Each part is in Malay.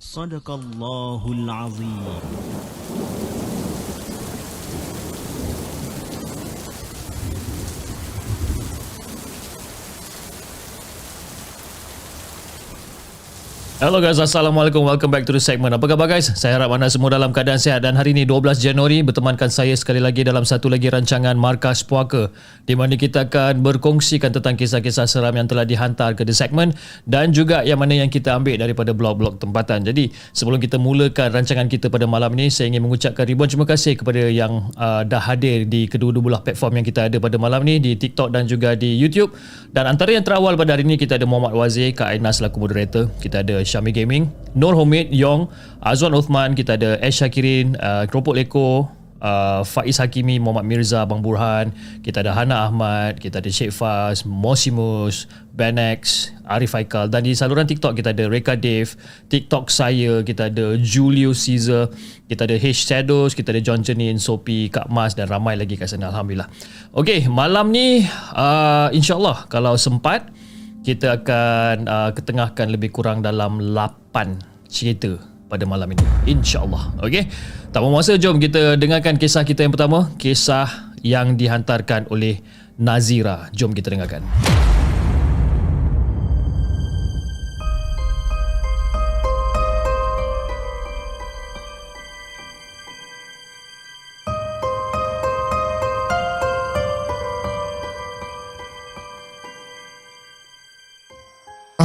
Sadaqallahul Azim. Hello guys, Assalamualaikum. Welcome back to the segment. Apa khabar guys? Saya harap anda semua dalam keadaan sihat dan hari ini 12 Januari bertemankan saya sekali lagi dalam satu lagi rancangan Markas Puaka di mana kita akan berkongsikan tentang kisah-kisah seram yang telah dihantar ke the segment dan juga yang mana yang kita ambil daripada blog-blog tempatan. Jadi sebelum kita mulakan rancangan kita pada malam ini, saya ingin mengucapkan ribuan terima kasih kepada yang uh, dah hadir di kedua-dua belah platform yang kita ada pada malam ini di TikTok dan juga di YouTube. Dan antara yang terawal pada hari ini kita ada Muhammad Wazir, Kak Aina selaku moderator. Kita ada Syami Gaming, Nur Homid, Yong, Azwan Uthman, kita ada Ash Shakirin, uh, Keropok Leko, uh, Faiz Hakimi, Muhammad Mirza, Bang Burhan, kita ada Hana Ahmad, kita ada Sheikh Faz, Mosimus, Benex, Arif Aikal dan di saluran TikTok kita ada Reka Dave, TikTok saya, kita ada Julio Caesar, kita ada H Shadows, kita ada John Jenin, Sopi, Kak Mas dan ramai lagi kat sana Alhamdulillah. Okey, malam ni uh, insyaAllah kalau sempat kita akan uh, ketengahkan lebih kurang dalam 8 cerita pada malam ini. Insyaallah. Okey? Tak berapa masa jom kita dengarkan kisah kita yang pertama. Kisah yang dihantarkan oleh Nazira. Jom kita dengarkan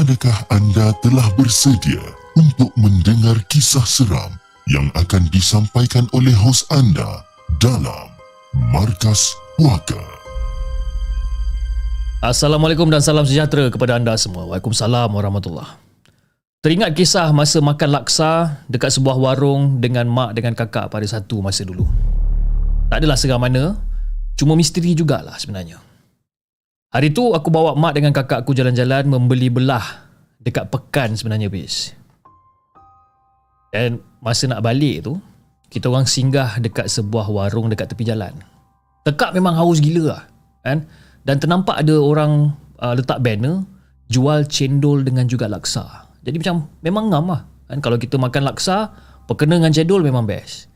Adakah anda telah bersedia untuk mendengar kisah seram yang akan disampaikan oleh hos anda dalam Markas Puaka? Assalamualaikum dan salam sejahtera kepada anda semua Waalaikumsalam warahmatullahi Teringat kisah masa makan laksa dekat sebuah warung dengan mak dengan kakak pada satu masa dulu. Tak adalah seram mana, cuma misteri jugalah sebenarnya. Hari tu aku bawa mak dengan kakak aku jalan-jalan membeli belah dekat pekan sebenarnya bis. Dan masa nak balik tu, kita orang singgah dekat sebuah warung dekat tepi jalan. Tekak memang haus gila lah. Kan? Dan ternampak ada orang uh, letak banner jual cendol dengan juga laksa. Jadi macam memang ngam lah. Kan? Kalau kita makan laksa, perkena dengan cendol memang best.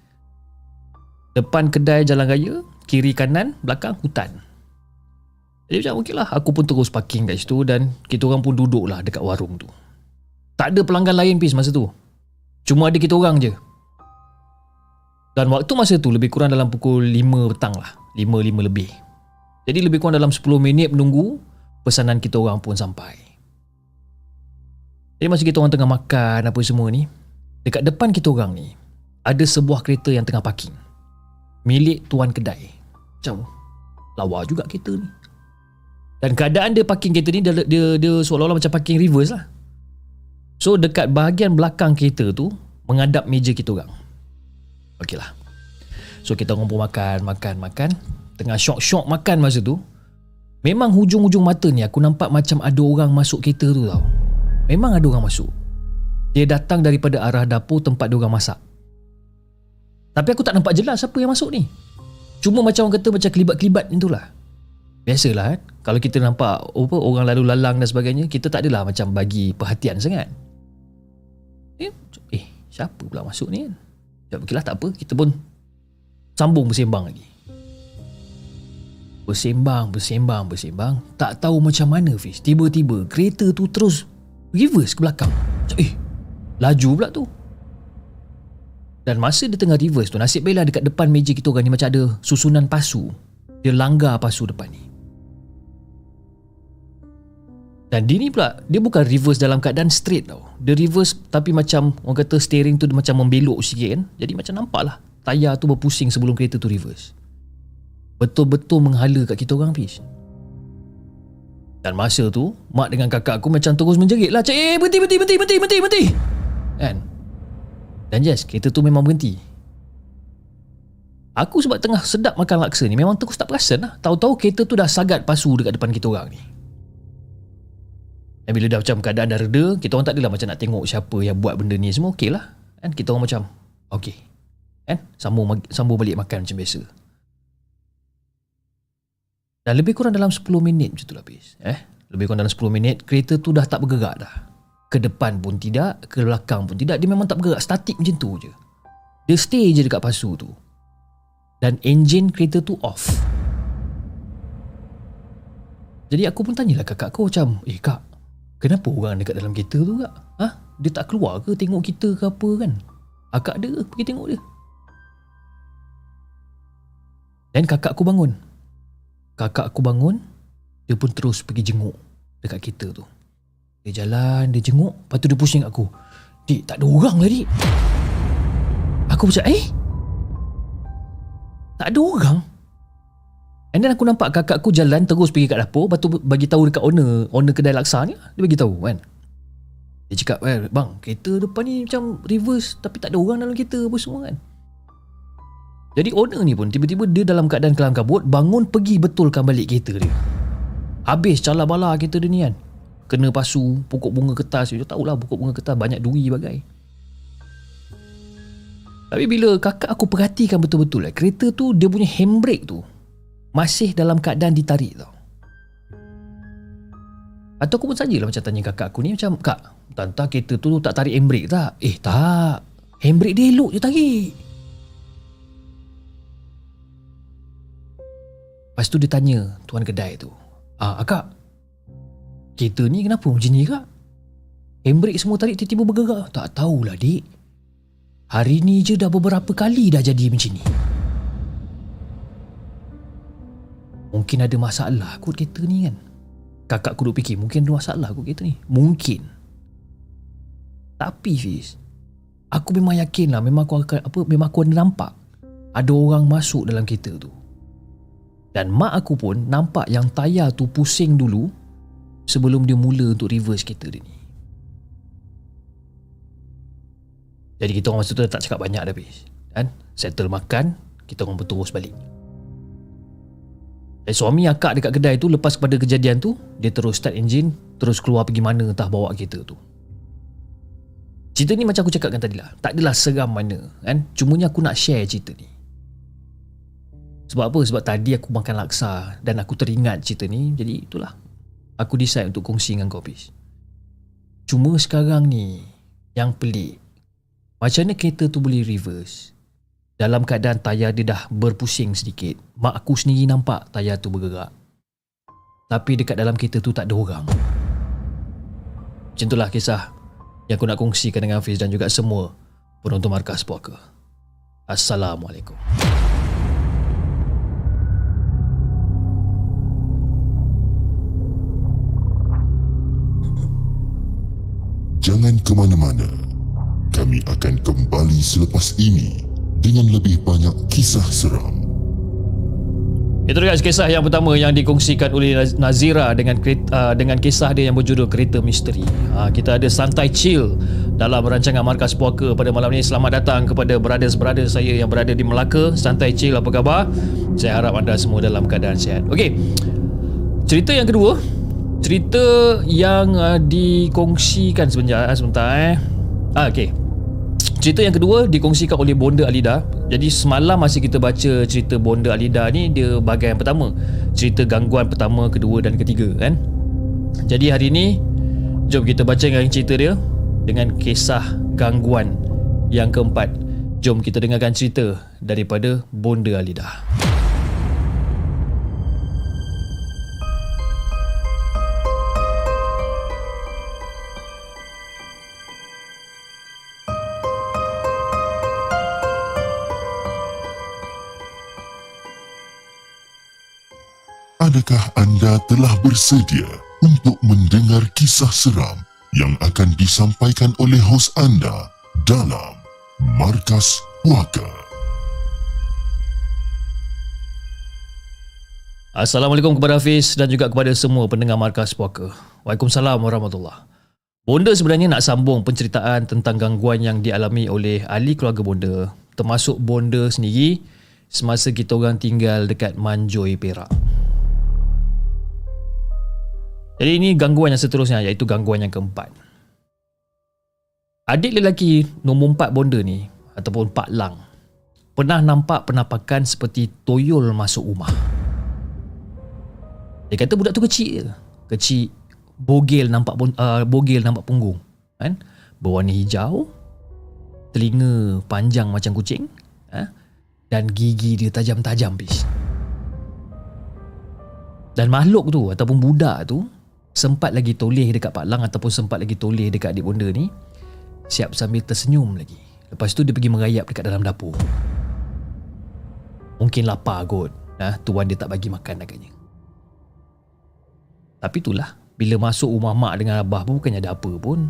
Depan kedai jalan raya, kiri kanan, belakang hutan. Jadi macam okey lah. Aku pun terus parking kat situ dan kita orang pun duduk lah dekat warung tu. Tak ada pelanggan lain pis masa tu. Cuma ada kita orang je. Dan waktu masa tu lebih kurang dalam pukul 5 petang lah. 5-5 lebih. Jadi lebih kurang dalam 10 minit menunggu pesanan kita orang pun sampai. Jadi masa kita orang tengah makan apa semua ni, dekat depan kita orang ni, ada sebuah kereta yang tengah parking. milik tuan kedai. Macam lawa juga kereta ni. Dan keadaan dia parking kereta ni dia, dia, dia seolah-olah macam parking reverse lah. So dekat bahagian belakang kereta tu menghadap meja kita orang. Okey lah. So kita pun makan, makan, makan. Tengah syok-syok makan masa tu. Memang hujung-hujung mata ni aku nampak macam ada orang masuk kereta tu tau. Memang ada orang masuk. Dia datang daripada arah dapur tempat dia orang masak. Tapi aku tak nampak jelas siapa yang masuk ni. Cuma macam orang kata macam kelibat-kelibat macam lah. Biasalah kan. Kalau kita nampak apa, orang lalu lalang dan sebagainya, kita tak adalah macam bagi perhatian sangat. Eh, eh siapa pula masuk ni kan? Ya, okeylah tak apa, kita pun sambung bersembang lagi. Bersembang, bersembang, bersembang. Tak tahu macam mana Fiz. Tiba-tiba kereta tu terus reverse ke belakang. Eh, laju pula tu. Dan masa dia tengah reverse tu, nasib baiklah dekat depan meja kita orang ni macam ada susunan pasu. Dia langgar pasu depan ni. Dan dia ni pula Dia bukan reverse dalam keadaan straight tau. Dia reverse tapi macam Orang kata steering tu macam membelok sikit kan. Jadi macam nampak lah Tayar tu berpusing sebelum kereta tu reverse. Betul-betul menghala kat kita orang Fish. Dan masa tu Mak dengan kakak aku macam terus menjerit lah Cik eh berhenti berhenti berhenti berhenti berhenti berhenti. Kan? Dan yes kereta tu memang berhenti. Aku sebab tengah sedap makan laksa ni Memang terus tak perasan lah. Tahu-tahu kereta tu dah sagat pasu dekat depan kita orang ni dan bila dah macam keadaan dah reda, kita orang tak adalah macam nak tengok siapa yang buat benda ni semua okey lah. Kan kita orang macam okey. Kan sambung sambung balik makan macam biasa. Dan lebih kurang dalam 10 minit macam tu lah habis. Eh? Lebih kurang dalam 10 minit kereta tu dah tak bergerak dah. Ke depan pun tidak, ke belakang pun tidak. Dia memang tak bergerak, statik macam tu je. Dia stay je dekat pasu tu. Dan enjin kereta tu off. Jadi aku pun tanyalah kakak aku macam, eh kak, Kenapa orang dekat dalam kereta tu kak? Ha? Dia tak keluar ke tengok kita ke apa kan? Akak ke pergi tengok dia? Dan kakak aku bangun. Kakak aku bangun, dia pun terus pergi jenguk dekat kereta tu. Dia jalan, dia jenguk, lepas tu dia pusing aku. Dik, tak ada orang lah dik. Aku macam, eh? Tak ada orang? And then aku nampak kakak aku jalan terus pergi kat dapur Lepas tu bagi tahu dekat owner Owner kedai laksa ni Dia bagi tahu kan? Dia cakap eh, Bang kereta depan ni macam reverse Tapi tak ada orang dalam kereta apa semua kan? Jadi owner ni pun Tiba-tiba dia dalam keadaan kelam kabut Bangun pergi betulkan balik kereta dia. Habis cala bala kereta dia ni kan? Kena pasu Pokok bunga kertas. Dia tahulah pokok bunga kertas Banyak duri bagai. Tapi bila kakak aku perhatikan betul-betul lah, Kereta tu dia punya handbrake tu masih dalam keadaan ditarik tau. Atau aku pun sajalah macam tanya kakak aku ni macam, Kak, tanta kereta tu tak tarik handbrake tak? Eh tak, handbrake dia elok je tarik. Lepas tu dia tanya tuan kedai tu, Ah, Kak, kereta ni kenapa macam ni kak? Handbrake semua tarik tiba-tiba bergerak. Tak tahulah dik. Hari ni je dah beberapa kali dah jadi macam ni. Mungkin ada masalah kot kereta ni kan? Kakak aku duk fikir Mungkin ada masalah kot kereta ni. Mungkin. Tapi Fiz Aku memang yakin lah Memang aku akan apa, Memang aku ada nampak Ada orang masuk dalam kereta tu. Dan mak aku pun Nampak yang tayar tu pusing dulu Sebelum dia mula untuk reverse kereta dia ni. Jadi kita orang masa tu tak cakap banyak dah Fiz. Kan Settle makan Kita orang berterus balik dan suami akak dekat kedai tu lepas pada kejadian tu, dia terus start engine, terus keluar pergi mana entah bawa kereta tu. Cerita ni macam aku cakapkan tadi lah. Tak adalah seram mana. Kan? Cumanya aku nak share cerita ni. Sebab apa? Sebab tadi aku makan laksa dan aku teringat cerita ni. Jadi itulah. Aku decide untuk kongsi dengan kau, Pis. Cuma sekarang ni, yang pelik. Macam mana kereta tu boleh reverse? Dalam keadaan tayar dia dah berpusing sedikit Mak aku sendiri nampak tayar tu bergerak. Tapi dekat dalam kereta tu tak ada orang. Macam itulah kisah Yang aku nak kongsikan dengan Hafiz dan juga semua Penonton Markas Puaka. Assalamualaikum. Jangan ke mana-mana. Kami akan kembali selepas ini dengan lebih banyak kisah seram. Itu guys kisah yang pertama yang dikongsikan oleh Nazira dengan uh, dengan kisah dia yang berjudul Kereta Misteri. Uh, kita ada santai chill dalam rancangan Markas Puaka pada malam ini. Selamat datang kepada brothers-brothers saya yang berada di Melaka. Santai chill apa khabar? Saya harap anda semua dalam keadaan sihat. Okey. Cerita yang kedua, cerita yang uh, dikongsikan sebentar eh, sebentar eh. Ah okey. Cerita yang kedua dikongsikan oleh Bonda Alida. Jadi semalam masih kita baca cerita Bonda Alida ni dia bahagian yang pertama. Cerita gangguan pertama, kedua dan ketiga kan. Jadi hari ni jom kita baca dengan cerita dia dengan kisah gangguan yang keempat. Jom kita dengarkan cerita daripada Bonda Alida. Adakah anda telah bersedia untuk mendengar kisah seram yang akan disampaikan oleh hos anda dalam Markas Puaka? Assalamualaikum kepada Hafiz dan juga kepada semua pendengar Markas Puaka. Waalaikumsalam warahmatullahi Bonda sebenarnya nak sambung penceritaan tentang gangguan yang dialami oleh ahli keluarga Bonda termasuk Bonda sendiri semasa kita orang tinggal dekat Manjoy Perak. Jadi ini gangguan yang seterusnya iaitu gangguan yang keempat. Adik lelaki nombor empat bonda ni ataupun Pak Lang pernah nampak penampakan seperti toyol masuk rumah. Dia kata budak tu kecil. Kecil bogel nampak uh, bogel nampak punggung kan berwarna hijau telinga panjang macam kucing ha? dan gigi dia tajam-tajam bis. Dan makhluk tu ataupun budak tu sempat lagi toleh dekat Pak Lang ataupun sempat lagi toleh dekat adik bonda ni siap sambil tersenyum lagi. Lepas tu dia pergi merayap dekat dalam dapur. Mungkin lapar kot nah, tuan dia tak bagi makan agaknya. Tapi itulah bila masuk rumah mak dengan abah pun bukannya ada apa pun.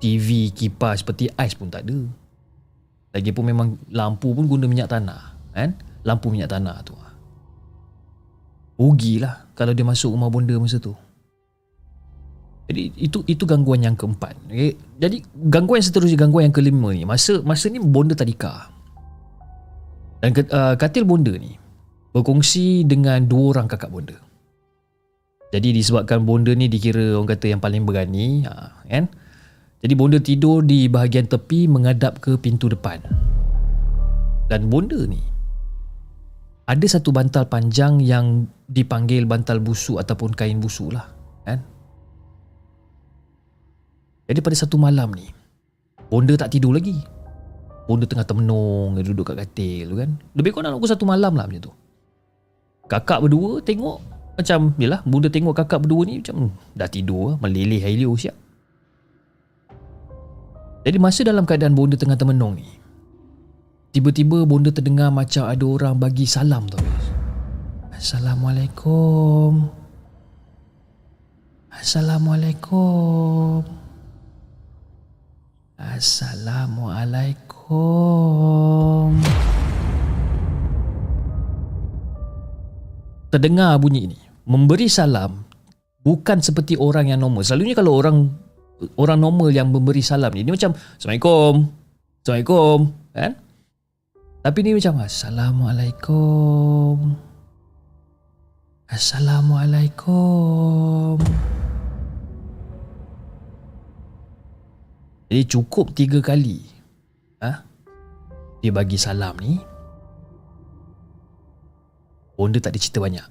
TV, kipas seperti ais pun tak ada. Lagipun memang lampu pun guna minyak tanah kan? Lampu minyak tanah tu. Rugilah kalau dia masuk rumah bonda masa tu jadi itu itu gangguan yang keempat. Okay? Jadi gangguan yang seterusnya gangguan yang kelima ni masa masa ni bonda tadika. Dan uh, katil bonda ni berkongsi dengan dua orang kakak bonda. Jadi disebabkan bonda ni dikira orang kata yang paling berani, ha, kan? Jadi bonda tidur di bahagian tepi menghadap ke pintu depan. Dan bonda ni ada satu bantal panjang yang dipanggil bantal busuk ataupun kain busuk lah. Kan? Jadi pada satu malam ni Bonda tak tidur lagi. Bonda tengah termenung Dia duduk kat katil kan. Lebih kurang nak satu malam lah macam tu. Kakak berdua tengok Macam Yelah Bonda tengok kakak berdua ni Macam hmm, dah tidur Meleleh Hailio siap. Jadi masa dalam keadaan bonda tengah termenung ni Tiba-tiba bonda terdengar macam ada orang bagi salam tu Assalamualaikum. Assalamualaikum Assalamualaikum. Terdengar bunyi ini. Memberi salam bukan seperti orang yang normal. Selalunya kalau orang orang normal yang memberi salam ni, dia macam Assalamualaikum. Assalamualaikum. Kan? Tapi ni macam Assalamualaikum. Assalamualaikum. Jadi cukup tiga kali. Ha? Dia bagi salam ni. Bonda tak ada cerita banyak.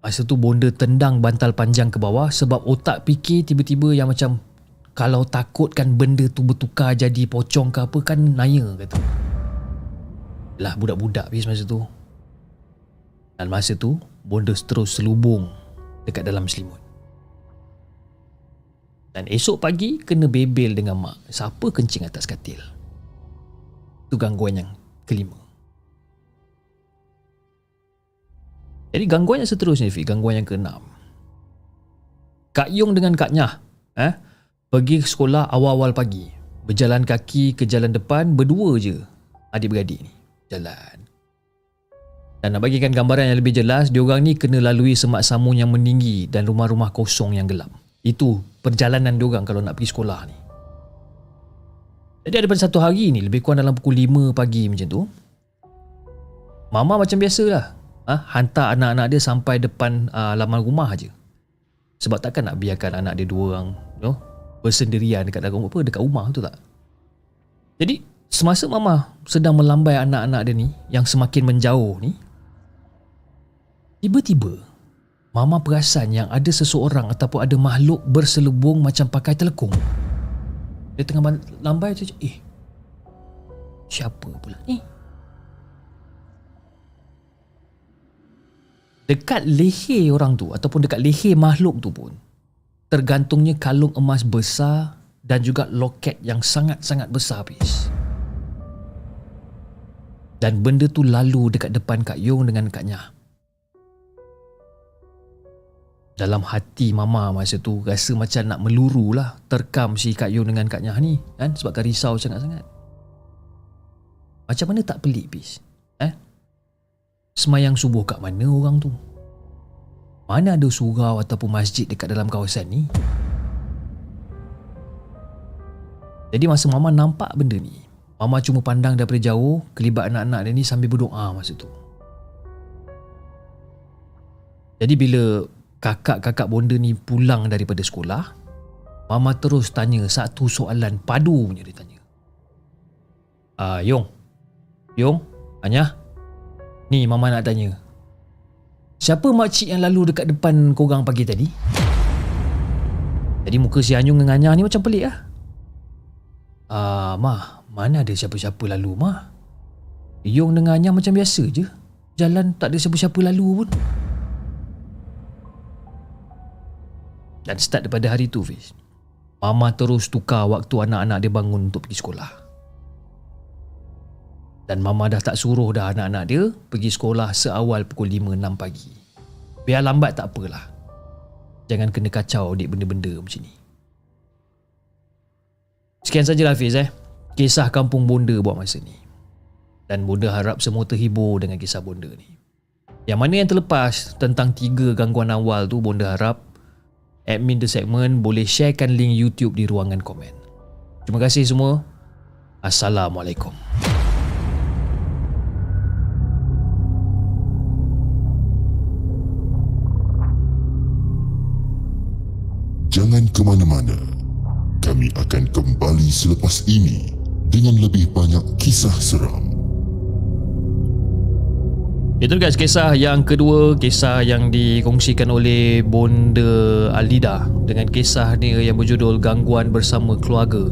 Masa tu bonda tendang bantal panjang ke bawah Sebab otak fikir tiba-tiba yang macam Kalau takut kan benda tu bertukar jadi pocong ke apa kan naya kata. Lah budak-budak bis masa tu. Dan masa tu bonda terus selubung dekat dalam selimut dan esok pagi kena bebel dengan mak. Siapa kencing atas katil? Itu gangguan yang kelima. Jadi gangguan yang seterusnya, Fik, gangguan yang keenam. Kak Yung dengan Kak Nyah eh, pergi ke sekolah awal-awal pagi. Berjalan kaki ke jalan depan, berdua je adik-beradik ni. Jalan. Dan nak bagikan gambaran yang lebih jelas, diorang ni kena lalui semak samun yang meninggi dan rumah-rumah kosong yang gelap. Itu perjalanan diorang kalau nak pergi sekolah ni. Jadi ada pada satu hari ni, lebih kurang dalam pukul 5 pagi macam tu, Mama macam biasa lah. Ha? Hantar anak-anak dia sampai depan uh, laman rumah aja. Sebab takkan nak biarkan anak dia dua orang you know, bersendirian dekat dalam apa dekat rumah tu tak. Jadi semasa mama sedang melambai anak-anak dia ni yang semakin menjauh ni tiba-tiba mama perasan yang ada seseorang ataupun ada makhluk berselubung macam pakai telekung. Dia tengah lambai tu eh siapa pula ni? dekat leher orang tu ataupun dekat leher makhluk tu pun tergantungnya kalung emas besar dan juga loket yang sangat-sangat besar habis. Dan benda tu lalu dekat depan Kak Yong dengan Kak Nyah. Dalam hati mama masa tu rasa macam nak meluru lah terkam si Kak Yong dengan Kak Nyah ni kan sebabkan risau sangat-sangat. Macam mana tak pelik bis? Eh? Semayang subuh kat mana orang tu? Mana ada surau ataupun masjid dekat dalam kawasan ni? Jadi masa Mama nampak benda ni, Mama cuma pandang daripada jauh kelibat anak-anak dia ni sambil berdoa masa tu. Jadi bila kakak-kakak bonda ni pulang daripada sekolah, Mama terus tanya satu soalan padu punya dia tanya. Uh, Yong. Yong, Anya. Ni Mama nak tanya. Siapa makcik yang lalu dekat depan korang pagi tadi? Jadi muka si Anyung dengan Anyah ni macam pelik lah. Ah, Mah, mana ada siapa-siapa lalu, Mah? Yong dengan Anyah macam biasa je. Jalan tak ada siapa-siapa lalu pun. Dan start daripada hari tu, Fiz. Mama terus tukar waktu anak-anak dia bangun untuk pergi sekolah. Dan mama dah tak suruh dah anak-anak dia pergi sekolah seawal pukul 5-6 pagi. Biar lambat tak apalah. Jangan kena kacau adik benda-benda macam ni. Sekian saja Hafiz eh. Kisah kampung bonda buat masa ni. Dan bonda harap semua terhibur dengan kisah bonda ni. Yang mana yang terlepas tentang tiga gangguan awal tu bonda harap admin the segment boleh sharekan link YouTube di ruangan komen. Terima kasih semua. Assalamualaikum. jangan ke mana-mana. Kami akan kembali selepas ini dengan lebih banyak kisah seram. Itu guys kisah yang kedua Kisah yang dikongsikan oleh Bonda Alida Dengan kisah ni yang berjudul Gangguan Bersama Keluarga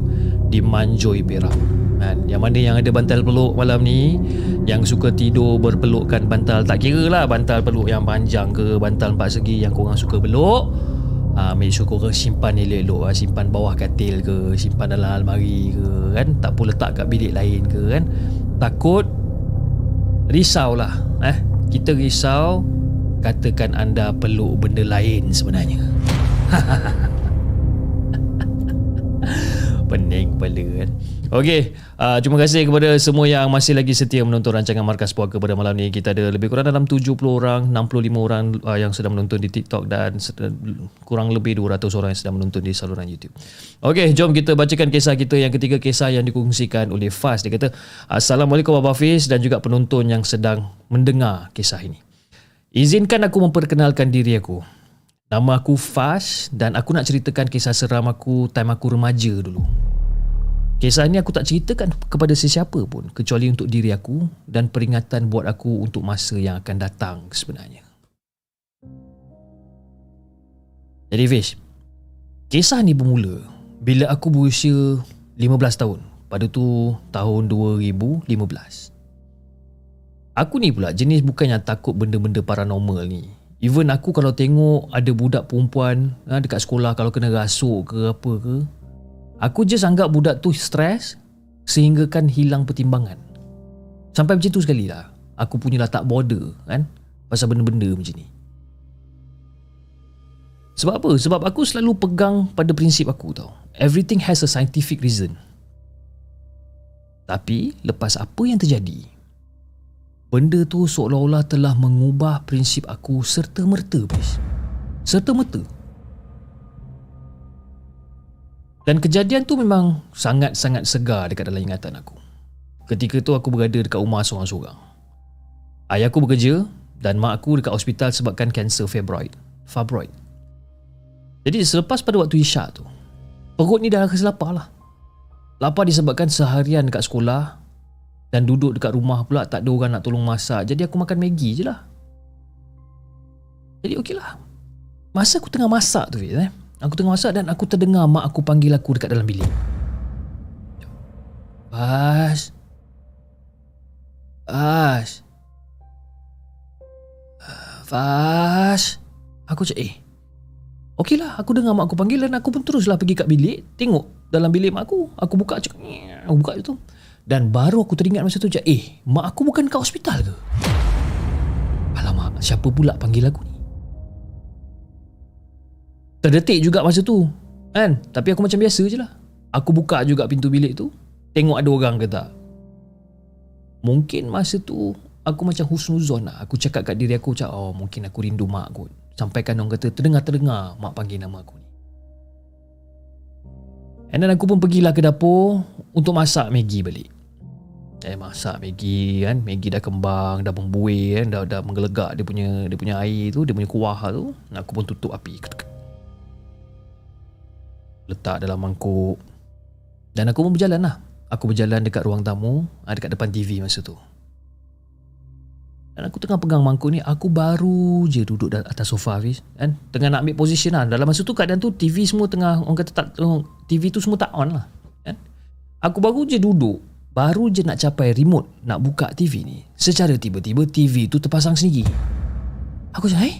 Di Manjoy Perak. Kan? Yang mana yang ada bantal peluk malam ni? Yang suka tidur berpelukkan bantal? Tak kira lah bantal peluk yang panjang ke Bantal empat segi yang korang suka peluk. Uh, Make sure korang simpan elok-elok uh, Simpan bawah katil ke Simpan dalam almari ke kan? Tak pun letak kat bilik lain ke kan? Takut Risau lah eh? Kita risau Katakan anda peluk benda lain sebenarnya Pening kepala kan Okey, uh, terima kasih kepada semua yang masih lagi setia menonton rancangan Markas Puaka pada malam ni. Kita ada lebih kurang dalam 70 orang, 65 orang uh, yang sedang menonton di TikTok dan kurang lebih 200 orang yang sedang menonton di saluran YouTube. Okey, jom kita bacakan kisah kita yang ketiga kisah yang dikongsikan oleh Faz. Dia kata, Assalamualaikum Abah Fiz dan juga penonton yang sedang mendengar kisah ini. Izinkan aku memperkenalkan diri aku. Nama aku Faz dan aku nak ceritakan kisah seram aku time aku remaja dulu. Kisah ni aku tak ceritakan kepada sesiapa pun kecuali untuk diri aku dan peringatan buat aku untuk masa yang akan datang sebenarnya. Jadi Fish, kisah ni bermula bila aku berusia 15 tahun. Pada tu tahun 2015. Aku ni pula jenis bukan yang takut benda-benda paranormal ni. Even aku kalau tengok ada budak perempuan ha, dekat sekolah kalau kena rasuk ke apa ke, Aku just anggap budak tu stres sehingga kan hilang pertimbangan. Sampai macam tu sekali lah. Aku punya lah tak border kan pasal benda-benda macam ni. Sebab apa? Sebab aku selalu pegang pada prinsip aku tau. Everything has a scientific reason. Tapi lepas apa yang terjadi, Benda tu seolah-olah telah mengubah prinsip aku serta-merta, bis. Serta-merta. Dan kejadian tu memang sangat-sangat segar dekat dalam ingatan aku. Ketika tu aku berada dekat rumah seorang-seorang. Ayah aku bekerja dan mak aku dekat hospital sebabkan kanser fibroid. Fibroid. Jadi selepas pada waktu isyak tu, perut ni dah rasa lapar lah. Lapar disebabkan seharian dekat sekolah dan duduk dekat rumah pula tak ada orang nak tolong masak. Jadi aku makan Maggi je lah. Jadi okey lah. Masa aku tengah masak tu eh. Aku tengah masak dan aku terdengar mak aku panggil aku dekat dalam bilik. Bas. Bas. Fas. Aku cakap eh. Okey lah aku dengar mak aku panggil dan aku pun teruslah pergi kat bilik. Tengok dalam bilik mak aku. Aku buka cakap. Aku buka tu. Dan baru aku teringat masa tu je, eh, mak aku bukan kat hospital ke? Alamak, siapa pula panggil aku ni? Terdetik juga masa tu, kan? Tapi aku macam biasa je lah. Aku buka juga pintu bilik tu, tengok ada orang ke tak. Mungkin masa tu, aku macam husnuzon lah. Aku cakap kat diri aku, cakap, oh mungkin aku rindu mak kot. Sampaikan orang kata, terdengar-terdengar mak panggil nama aku ni. And then aku pun pergilah ke dapur untuk masak Maggi balik. Eh masak Maggi kan, Maggi dah kembang, dah membuih kan, dah dah menggelegak dia punya dia punya air tu, dia punya kuah tu. Aku pun tutup api. Letak dalam mangkuk. Dan aku pun berjalan lah. Aku berjalan dekat ruang tamu, ah, dekat depan TV masa tu. Dan aku tengah pegang mangkuk ni, aku baru je duduk atas sofa Hafiz. Kan? Tengah nak ambil position lah. Dalam masa tu keadaan tu, TV semua tengah, orang kata tak, TV tu semua tak on lah. Kan? Aku baru je duduk Baru je nak capai remote nak buka TV ni. Secara tiba-tiba TV tu terpasang sendiri. Aku cakap, eh?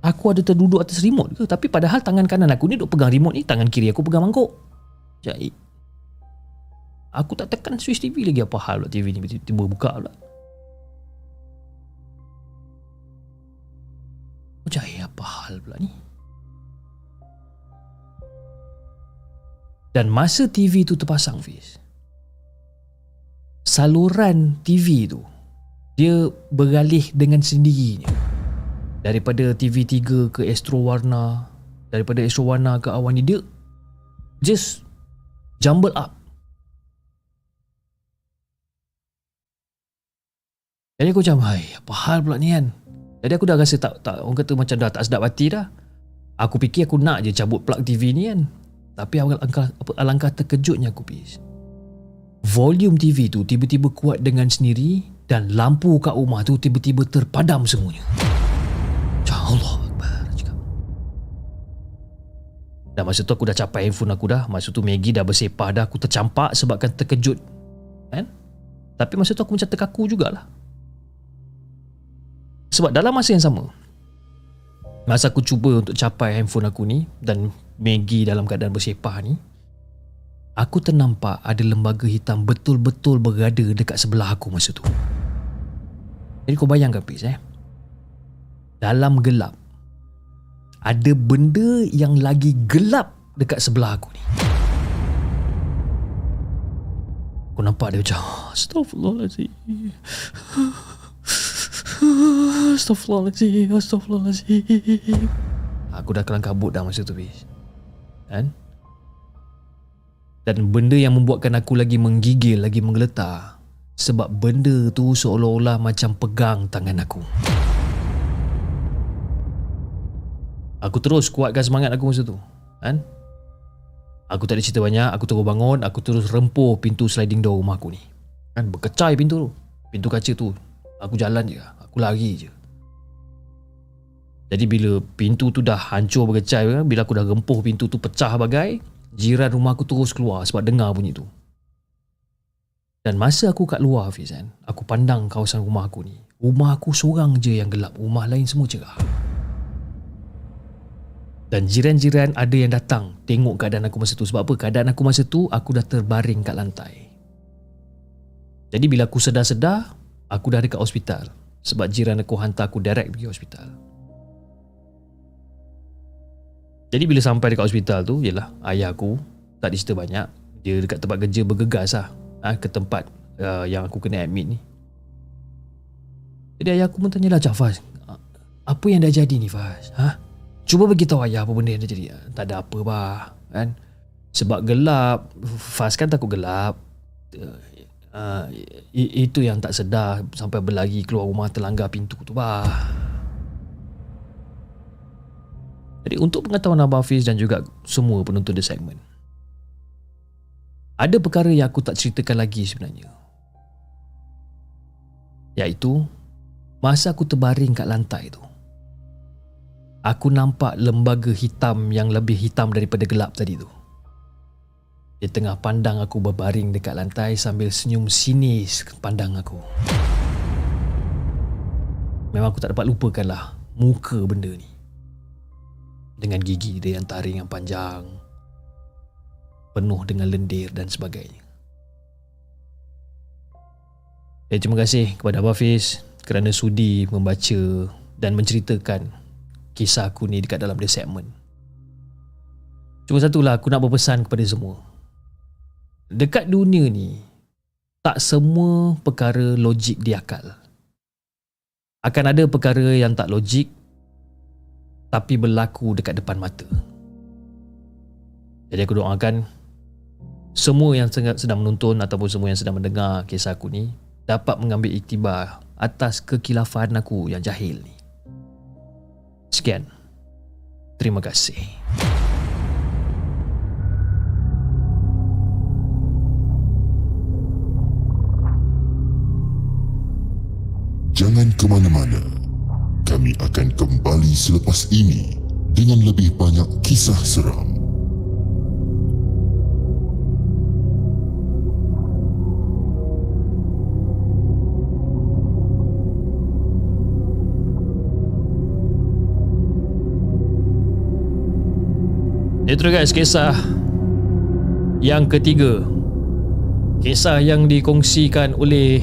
Aku ada terduduk atas remote ke? Tapi padahal tangan kanan aku ni duk pegang remote ni, tangan kiri aku pegang mangkuk. Jadi, aku tak tekan switch TV lagi apa hal pula TV ni tiba-tiba buka pula. Cakap, eh, apa hal pula ni? Dan masa TV tu terpasang, Fiz, saluran TV tu dia beralih dengan sendirinya. Daripada TV3 ke Astro Warna daripada Astro Warna ke awan ni dia just jumble up. Jadi aku macam hai apa hal pula ni kan? Jadi aku dah rasa tak, tak orang kata macam dah tak sedap hati dah. Aku fikir aku nak je cabut plug TV ni kan? Tapi alangkah, alangkah terkejutnya aku pergi volume TV tu tiba-tiba kuat dengan sendiri dan lampu kat rumah tu tiba-tiba terpadam semuanya. Ya Allah. Dan masa tu aku dah capai handphone aku dah. Masa tu Maggie dah bersepah dah. Aku tercampak sebabkan terkejut. Kan? Tapi masa tu aku macam terkaku jugalah. Sebab dalam masa yang sama. Masa aku cuba untuk capai handphone aku ni. Dan Maggie dalam keadaan bersepah ni aku ternampak ada lembaga hitam betul-betul berada dekat sebelah aku masa tu. Jadi kau bayangkan Piz eh. Dalam gelap ada benda yang lagi gelap dekat sebelah aku ni. Aku nampak dia macam Astaghfirullahaladzim Astaghfirullahaladzim Astaghfirullahaladzim Aku dah kelang kabut dah masa tu Fiz Kan dan benda yang membuatkan aku lagi menggigil, lagi menggeletar sebab benda tu seolah-olah macam pegang tangan aku. Aku terus kuatkan semangat aku masa tu. Kan? Aku tak ada cerita banyak, aku terus bangun, aku terus rempuh pintu sliding door rumah aku ni. Kan berkecai pintu tu. Pintu kaca tu. Aku jalan je, aku lari je. Jadi bila pintu tu dah hancur berkecai, bila aku dah rempuh pintu tu pecah bagai, jiran rumah aku terus keluar sebab dengar bunyi tu. Dan masa aku kat luar Hafiz kan, aku pandang kawasan rumah aku ni. Rumah aku seorang je yang gelap, rumah lain semua cerah. Dan jiran-jiran ada yang datang tengok keadaan aku masa tu. Sebab apa? Keadaan aku masa tu, aku dah terbaring kat lantai. Jadi bila aku sedar-sedar, aku dah dekat hospital. Sebab jiran aku hantar aku direct pergi hospital. Jadi bila sampai dekat hospital tu Yelah ayah aku Tak dicerita banyak. Dia dekat tempat kerja bergegas lah ha, Ke tempat uh, yang aku kena admit ni. Jadi ayah aku pun tanya lah Cak Faz Apa yang dah jadi ni Faz? Ha? Cuba beritahu ayah apa benda yang dah jadi. Tak ada apa bah kan? Sebab gelap. Faz kan takut gelap. Uh, Itu yang tak sedar Sampai berlari keluar rumah terlanggar pintu tu bah Jadi untuk pengetahuan Abang Hafiz dan juga semua penonton The Segment Ada perkara yang aku tak ceritakan lagi sebenarnya. Iaitu Masa aku terbaring kat lantai tu Aku nampak lembaga hitam yang lebih hitam daripada gelap tadi tu. Dia tengah pandang aku berbaring dekat lantai sambil senyum sinis pandang aku. Memang aku tak dapat lupakan lah muka benda ni Dengan gigi dia yang taring yang panjang Penuh dengan lendir dan sebagainya Eh, terima kasih kepada Abah Hafiz kerana sudi membaca dan menceritakan kisah aku ni dekat dalam the segment. Cuma satulah aku nak berpesan kepada semua. Dekat dunia ni, tak semua perkara logik diakal. Akan ada perkara yang tak logik tapi berlaku dekat depan mata. Jadi aku doakan semua yang sedang menonton ataupun semua yang sedang mendengar kisah aku ni dapat mengambil iktibar atas kekilafan aku yang jahil ni. Sekian. Terima kasih. Jangan ke mana-mana. Kami akan kembali selepas ini dengan lebih banyak kisah seram. Itu guys kisah yang ketiga. Kisah yang dikongsikan oleh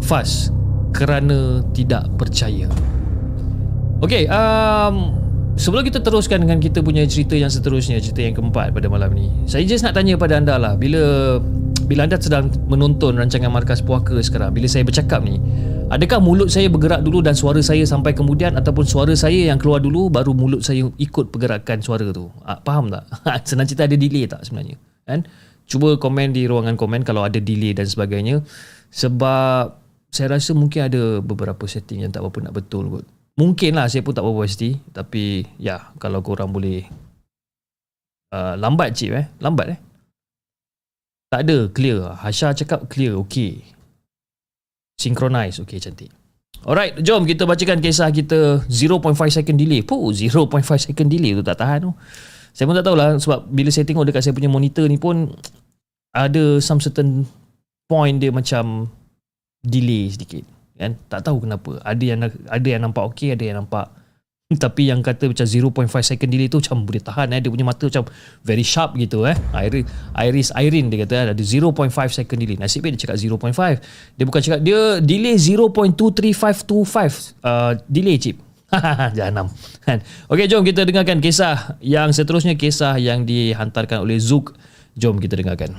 Fas kerana tidak percaya. Okey, um, sebelum kita teruskan dengan kita punya cerita yang seterusnya, cerita yang keempat pada malam ni. Saya just nak tanya pada anda lah, bila bila anda sedang menonton rancangan Markas Puaka sekarang, bila saya bercakap ni, Adakah mulut saya bergerak dulu dan suara saya sampai kemudian ataupun suara saya yang keluar dulu baru mulut saya ikut pergerakan suara tu? Ah, faham tak? Senang cerita ada delay tak sebenarnya? Kan? Cuba komen di ruangan komen kalau ada delay dan sebagainya. Sebab saya rasa mungkin ada beberapa setting yang tak apa nak betul kot. Mungkin lah saya pun tak apa pasti. Tapi ya kalau korang boleh uh, lambat cip eh. Lambat eh. Tak ada clear. Hasha cakap clear. Okay. Synchronize Okay cantik Alright jom kita bacakan kisah kita 0.5 second delay Puh 0.5 second delay tu tak tahan tu Saya pun tak tahulah Sebab bila saya tengok dekat saya punya monitor ni pun Ada some certain point dia macam Delay sedikit. Kan? Tak tahu kenapa. Ada yang ada yang nampak okey ada yang nampak. Tapi yang kata macam 0.5 second delay tu macam boleh tahan eh. Dia punya mata macam very sharp gitu eh. Iris Iris Irene dia kata ada 0.5 second delay. Nasib baik dia cakap 0.5 dia bukan cakap dia delay 0.23525 uh, delay chip Jahanam. Kan? Okey jom kita dengarkan kisah yang seterusnya kisah yang dihantarkan oleh Zuk jom kita dengarkan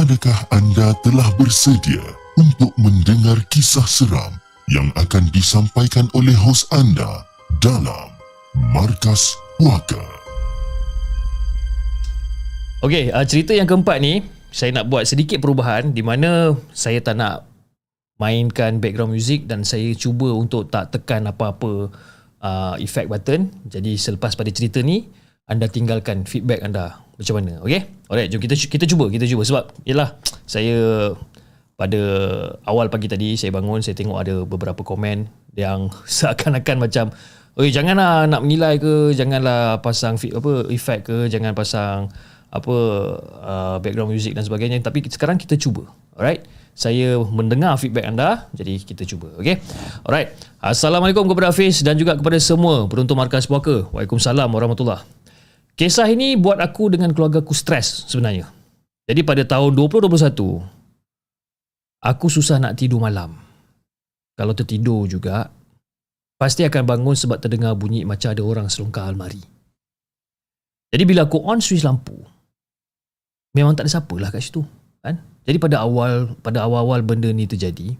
Adakah anda telah bersedia untuk mendengar kisah seram yang akan disampaikan oleh hos anda dalam Markas Puaka? Okey, uh, cerita yang keempat ni saya nak buat sedikit perubahan di mana saya tak nak mainkan background music dan saya cuba untuk tak tekan apa-apa uh, effect button. Jadi selepas pada cerita ni anda tinggalkan feedback anda macam mana okey alright jom kita kita cuba kita cuba. Sebab yalah saya pada awal pagi tadi saya bangun saya tengok ada beberapa komen yang seakan-akan macam oi janganlah nak menilai ke janganlah pasang apa effect ke jangan pasang apa uh, background music dan sebagainya. Tapi sekarang kita cuba alright? Saya mendengar feedback anda jadi kita cuba okey alright assalamualaikum kepada Hafiz dan juga kepada semua penonton markas puaka. Waalaikumsalam warahmatullahi Kisah ini buat aku dengan keluarga aku stres sebenarnya. Jadi pada tahun 2021, Aku susah nak tidur malam. Kalau tertidur juga, pasti akan bangun sebab terdengar bunyi macam ada orang selongkar almari. Jadi bila aku on switch lampu, memang tak ada siapa lah kat situ. Kan? Jadi pada awal pada awal-awal benda ni terjadi,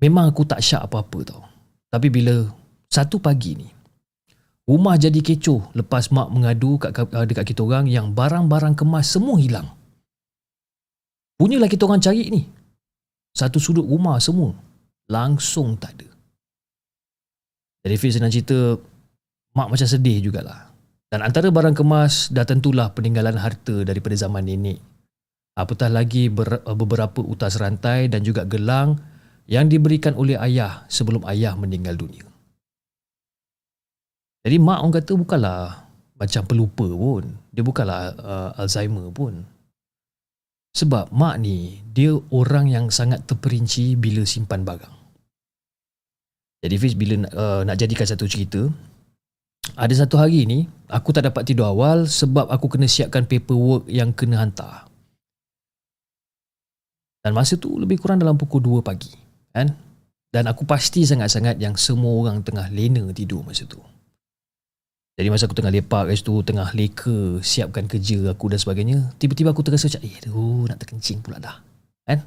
memang aku tak syak apa-apa tau. Tapi bila satu pagi ni, rumah jadi kecoh lepas mak mengadu kat, dekat kita orang yang barang-barang kemas semua hilang. Punyalah kita orang cari ni. Satu sudut rumah semua langsung tak ada. Jadi Fiz senang cerita mak macam sedih jugalah. Dan antara barang kemas dah tentulah peninggalan harta daripada zaman nenek. Apatah lagi ber, beberapa utas rantai dan juga gelang yang diberikan oleh ayah sebelum ayah meninggal dunia. Jadi mak orang kata bukanlah macam pelupa pun. Dia bukanlah uh, Alzheimer pun. Sebab mak ni dia orang yang sangat terperinci bila simpan barang. Jadi Fiz bila uh, nak jadikan satu cerita, ada satu hari ni aku tak dapat tidur awal sebab aku kena siapkan paperwork yang kena hantar. Dan masa tu lebih kurang dalam pukul 2 pagi, kan? Dan aku pasti sangat-sangat yang semua orang tengah lena tidur masa tu. Jadi masa aku tengah lepak kat situ, tengah leka, siapkan kerja aku dan sebagainya, tiba-tiba aku terasa macam, eh, aduh, nak terkencing pula dah. Kan?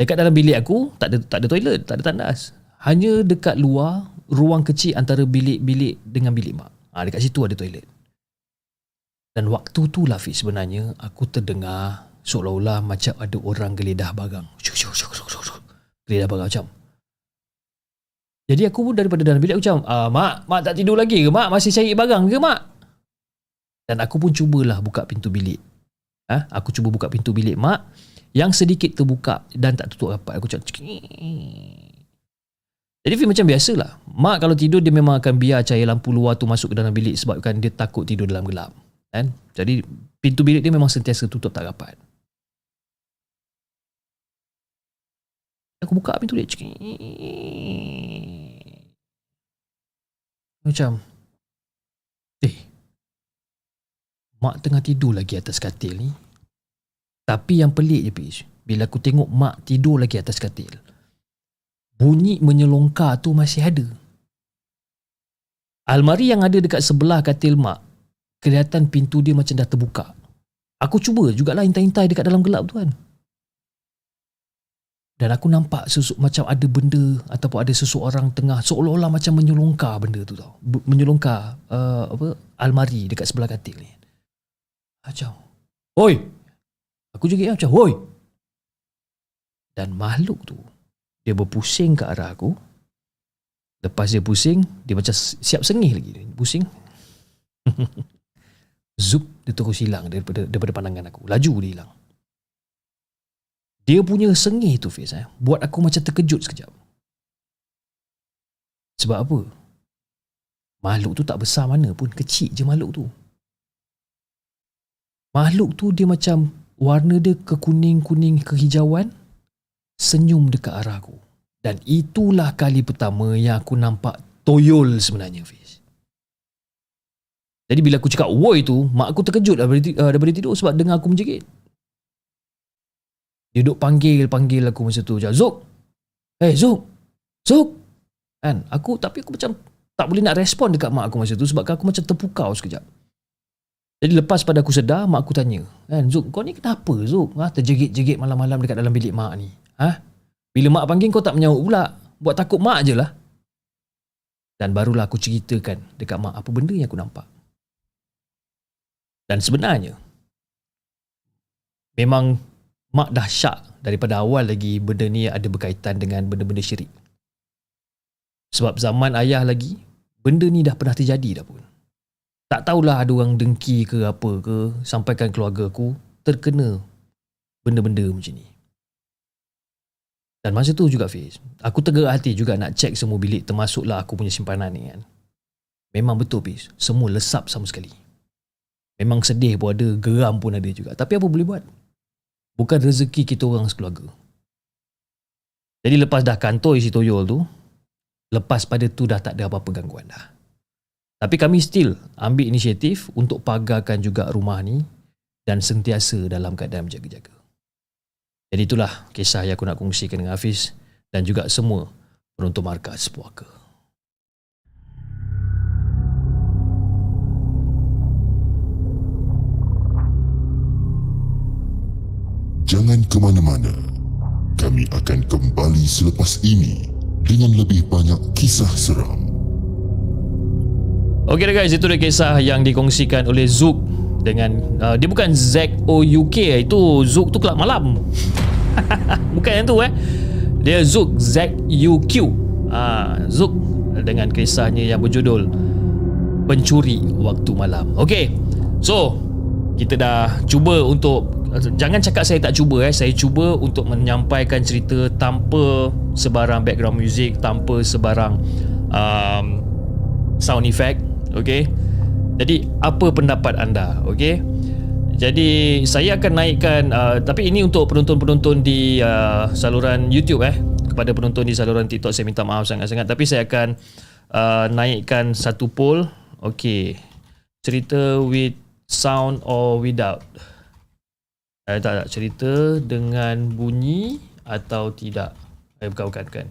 Dekat dalam bilik aku, tak ada tak ada toilet, tak ada tandas. Hanya dekat luar, ruang kecil antara bilik-bilik dengan bilik mak. Ha, dekat situ ada toilet. Dan waktu tu lah Fiz sebenarnya, aku terdengar seolah-olah macam ada orang geledah barang. Geledah barang macam, jadi aku pun daripada dalam bilik aku macam, ah, mak, mak tak tidur lagi ke mak? Masih cari barang ke mak? Dan aku pun cubalah buka pintu bilik. Ha? Aku cuba buka pintu bilik mak yang sedikit terbuka dan tak tutup rapat. Aku cakap, jadi Fim macam biasalah. Mak kalau tidur dia memang akan biar cahaya lampu luar tu masuk ke dalam bilik sebabkan dia takut tidur dalam gelap. Kan? Jadi pintu bilik dia memang sentiasa tutup tak rapat. Aku buka pintu dia. Macam Eh Mak tengah tidur lagi atas katil ni. Tapi yang pelik je Pish Bila aku tengok mak tidur lagi atas katil Bunyi menyelongkar tu masih ada. Almari yang ada dekat sebelah katil mak Kelihatan pintu dia macam dah terbuka. Aku cuba jugalah intai-intai dekat dalam gelap tu kan dan aku nampak sesu, macam ada benda ataupun ada seseorang tengah seolah-olah macam menyelongkar benda tu tau. Menyelongkar uh, apa almari dekat sebelah katil ni. Macam, "Oi!" Aku juga macam, "Oi!" Dan makhluk tu dia berpusing ke arah aku. Lepas dia pusing, dia macam siap sengih lagi. Pusing. Zup, dia terus hilang daripada daripada pandangan aku. Laju dia hilang. Dia punya sengih tu Fiz eh, Buat aku macam terkejut sekejap. Sebab apa? Makhluk tu tak besar mana pun Kecil je makhluk tu. Makhluk tu dia macam Warna dia kekuning-kuning kehijauan Senyum dekat arah aku. Dan itulah kali pertama Yang aku nampak toyol sebenarnya Fiz. Jadi bila aku cakap woi tu Mak aku terkejut daripada, uh, daripada tidur Sebab dengar aku menjerit dia duduk panggil-panggil aku masa tu. Zuk! Eh, hey, Zuk! Zuk! Kan? Aku, tapi aku macam tak boleh nak respon dekat mak aku masa tu sebab aku macam terpukau sekejap. Jadi lepas pada aku sedar, mak aku tanya. Kan, Zuk, kau ni kenapa Zuk? Ha, terjegit-jegit malam-malam dekat dalam bilik mak ni. Ha? Bila mak panggil kau tak menyahut pula. Buat takut mak je lah. Dan barulah aku ceritakan dekat mak apa benda yang aku nampak. Dan sebenarnya, memang mak dah syak daripada awal lagi benda ni ada berkaitan dengan benda-benda syirik. Sebab zaman ayah lagi, benda ni dah pernah terjadi dah pun. Tak tahulah ada orang dengki ke apa ke, sampaikan keluarga aku terkena benda-benda macam ni. Dan masa tu juga Fiz, aku tegak hati juga nak cek semua bilik termasuklah aku punya simpanan ni kan. Memang betul Fiz, semua lesap sama sekali. Memang sedih pun ada, geram pun ada juga. Tapi apa boleh buat? Bukan rezeki kita orang sekeluarga. Jadi lepas dah kantoi si toyol tu, lepas pada tu dah tak ada apa-apa gangguan dah. Tapi kami still ambil inisiatif untuk pagarkan juga rumah ni dan sentiasa dalam keadaan berjaga-jaga. Jadi itulah kisah yang aku nak kongsikan dengan Hafiz dan juga semua penonton markas puaka. Jangan ke mana-mana. Kami akan kembali selepas ini dengan lebih banyak kisah seram. Okey dah guys, itu dia kisah yang dikongsikan oleh Zook dengan uh, dia bukan Z O U K itu Zook tu kelab malam. bukan yang tu eh. Dia Zook Z U Q. Ah, uh, Zook dengan kisahnya yang berjudul Pencuri Waktu Malam. Okey. So, kita dah cuba untuk jangan cakap saya tak cuba eh. Saya cuba untuk menyampaikan cerita tanpa sebarang background music tanpa sebarang um, sound effect okey jadi apa pendapat anda okey jadi saya akan naikkan uh, tapi ini untuk penonton-penonton di uh, saluran YouTube eh. Kepada penonton di saluran TikTok saya minta maaf sangat-sangat. Tapi saya akan uh, naikkan satu poll okey cerita with sound or without Eh, tak, tak cerita dengan bunyi atau tidak. Eh, bukan, bukan, bukan.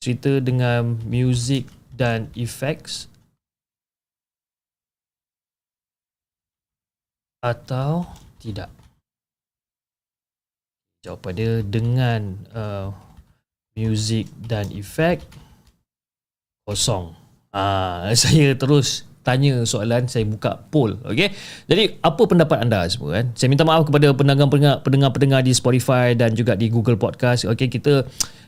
Cerita dengan music dan effects atau tidak. Jawapan dia dengan uh, music dan effect kosong. Ah, saya terus tanya soalan saya buka poll okey? Jadi apa pendapat anda semua kan? Saya minta maaf kepada pendengar-pendengar pendengar-pendengar di Spotify dan juga di Google Podcast okey? Kita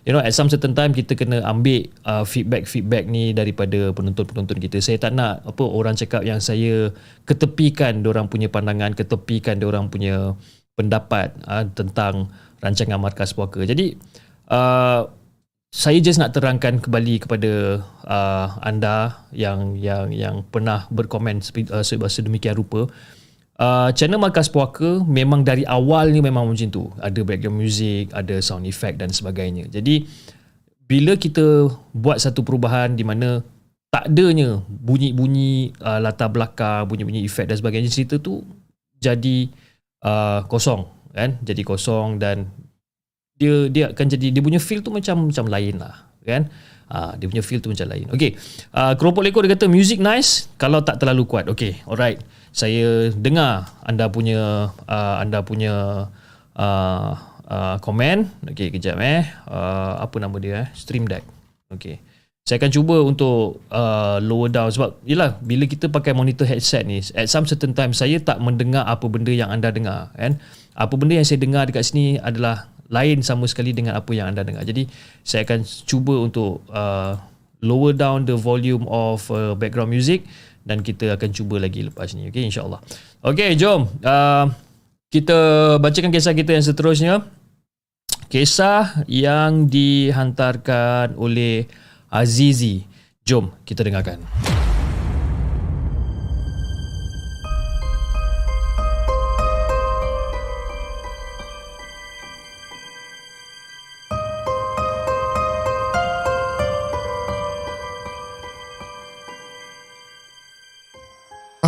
you know at some certain time kita kena ambil uh, feedback-feedback ni daripada penonton-penonton kita. Saya tak nak apa orang cakap yang saya ketepikan orang punya pandangan ketepikan orang punya pendapat uh, tentang rancangan markas puaka. Jadi uh, saya just nak terangkan kembali kepada uh, anda yang yang yang pernah berkomen uh, sedemikian rupa. Uh, channel Markas Puaka memang dari awal ni memang macam tu. Ada background music ada sound effect dan sebagainya. Jadi bila kita buat satu perubahan di mana tak adanya bunyi-bunyi uh, latar belakang bunyi-bunyi efek dan sebagainya cerita tu jadi uh, kosong kan? Jadi kosong dan dia dia akan jadi dia punya feel tu macam macam lain lah kan? Uh, dia punya feel tu macam lain. Okey. Uh, keropok lekor dia kata music nice kalau tak terlalu kuat. Okey alright. Saya dengar anda punya uh, anda punya uh, uh, komen okey kejap eh. Uh, apa nama dia eh? Stream deck. Okey. Saya akan cuba untuk uh, lower down sebab yalah bila kita pakai monitor headset ni at some certain time saya tak mendengar apa benda yang anda dengar kan? Apa benda yang saya dengar dekat sini adalah lain sama sekali dengan apa yang anda dengar. Jadi saya akan cuba untuk uh, lower down the volume of uh, background music dan kita akan cuba lagi lepas ni. Okay, insyaAllah. Okay, jom. Uh, kita bacakan kisah kita yang seterusnya. Kisah yang dihantarkan oleh Azizi. Jom kita dengarkan.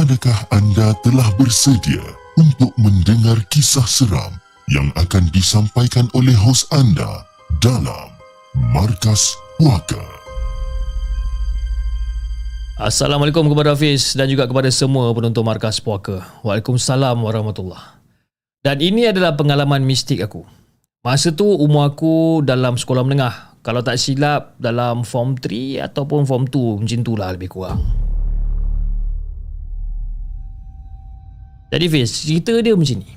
Adakah anda telah bersedia untuk mendengar kisah seram yang akan disampaikan oleh hos anda dalam Markas Puaka? Assalamualaikum kepada Hafiz dan juga kepada semua penonton Markas Puaka. Waalaikumsalam warahmatullahi Dan ini adalah pengalaman mistik aku. Masa tu umur aku dalam sekolah menengah. Kalau tak silap dalam form 3 ataupun form 2 macam itulah lebih kurang. Jadi Fiz, cerita dia macam ni.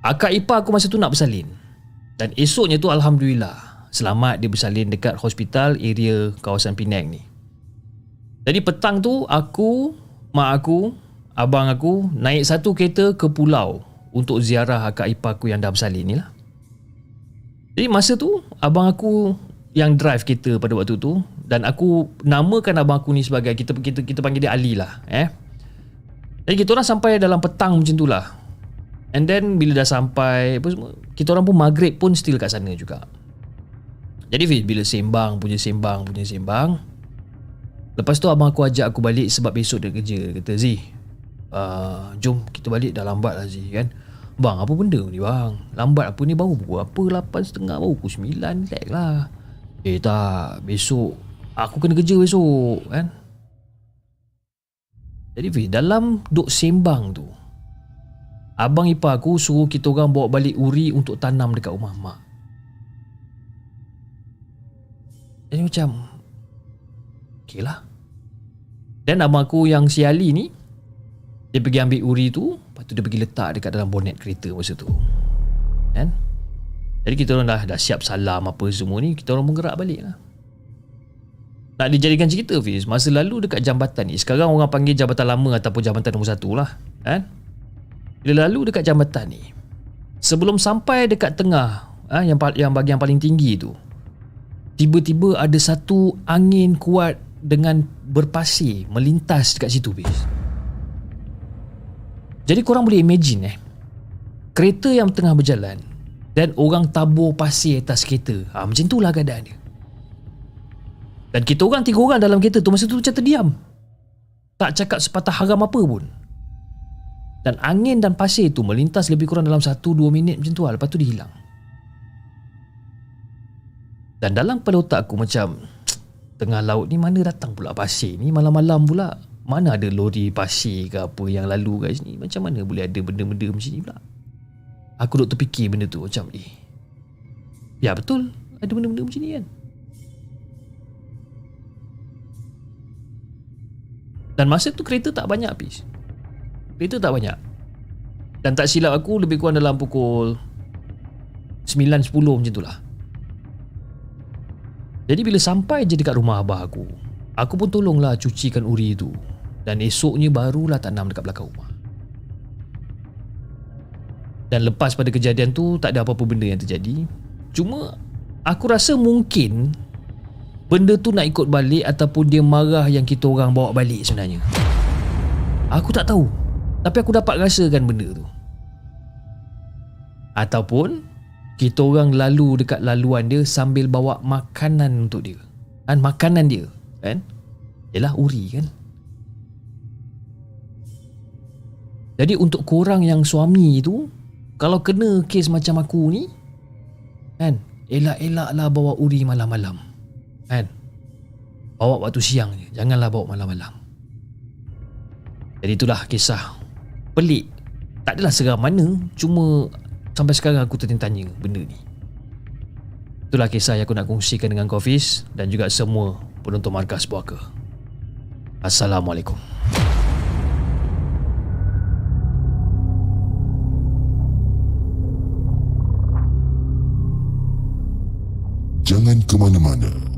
Akak ipar aku masa tu nak bersalin. Dan esoknya tu Alhamdulillah, selamat dia bersalin dekat hospital area kawasan Penang ni. Jadi petang tu aku, mak aku, abang aku naik satu kereta ke pulau untuk ziarah akak ipar aku yang dah bersalin ni lah. Jadi masa tu abang aku yang drive kereta pada waktu tu dan aku namakan abang aku ni sebagai kita kita kita panggil dia Ali lah eh jadi kita orang sampai dalam petang macam tu lah. And then bila dah sampai apa semua, kita orang pun maghrib pun still kat sana juga. Jadi bila sembang punya sembang punya sembang, lepas tu abang aku ajak aku balik sebab besok dia kerja. Kata Z, uh, jom kita balik dah lambat lah Z kan. Bang apa benda ni bang Lambat apa ni baru pukul apa 8.30 baru pukul 9 Relax lah Eh tak Besok Aku kena kerja besok Kan Jadi Fiz Dalam duk sembang tu Abang ipar aku suruh kita orang bawa balik uri untuk tanam dekat rumah mak. Jadi macam Okay lah. Dan abang aku yang si Ali ni Dia pergi ambil uri tu Lepas tu dia pergi letak dekat dalam bonet kereta masa tu. Kan? Jadi kita orang dah, dah siap salam apa semua ni Kita orang pun gerak balik lah Nak dijadikan cerita Fiz Masa lalu dekat jambatan ni Sekarang orang panggil jambatan lama Ataupun jambatan nombor satu lah Kan Bila lalu dekat jambatan ni Sebelum sampai dekat tengah ha, yang, yang bahagian paling tinggi tu Tiba-tiba ada satu angin kuat dengan berpasir melintas dekat situ bis. Jadi korang boleh imagine eh kereta yang tengah berjalan dan orang tabur pasir atas kereta. Ha, macam itulah keadaan dia. Dan kita orang tiga orang dalam kereta tu masa tu macam terdiam. Tak cakap sepatah haram apa pun. Dan angin dan pasir tu melintas lebih kurang dalam 1-2 minit macam tu lah. Lepas tu dia hilang. Dan dalam kepala otak aku macam Tengah laut ni mana datang pula pasir ni malam-malam pula Mana ada lori pasir ke apa yang lalu kat sini Macam mana boleh ada benda-benda macam ni pula Aku duk terfikir benda tu macam eh Ya betul ada benda-benda macam ni kan Dan masa tu kereta tak banyak habis Kereta tak banyak. Dan tak silap aku lebih kurang dalam pukul 9-10 macam tu lah. Jadi bila sampai je dekat rumah abah aku Aku pun tolonglah cucikan uri tu. Dan esoknya barulah tanam dekat belakang rumah. Dan lepas pada kejadian tu Tak ada apa-apa benda yang terjadi. Cuma Aku rasa mungkin Benda tu nak ikut balik Ataupun dia marah yang kita orang bawa balik sebenarnya Aku tak tahu Tapi aku dapat rasakan benda tu Ataupun kita orang lalu dekat laluan dia sambil bawa makanan untuk dia. Kan makanan dia, kan? Yalah uri kan. Jadi untuk korang yang suami tu kalau kena kes macam aku ni kan elak-elaklah bawa uri malam-malam. Kan? Bawa waktu siang je, janganlah bawa malam-malam. Jadi itulah kisah pelik. Tak adalah seram mana, cuma Sampai sekarang aku tertanya benda ni. Itulah kisah yang aku nak kongsikan dengan kau Fiz dan juga semua penonton Markas Puaka. Assalamualaikum. Jangan ke mana-mana.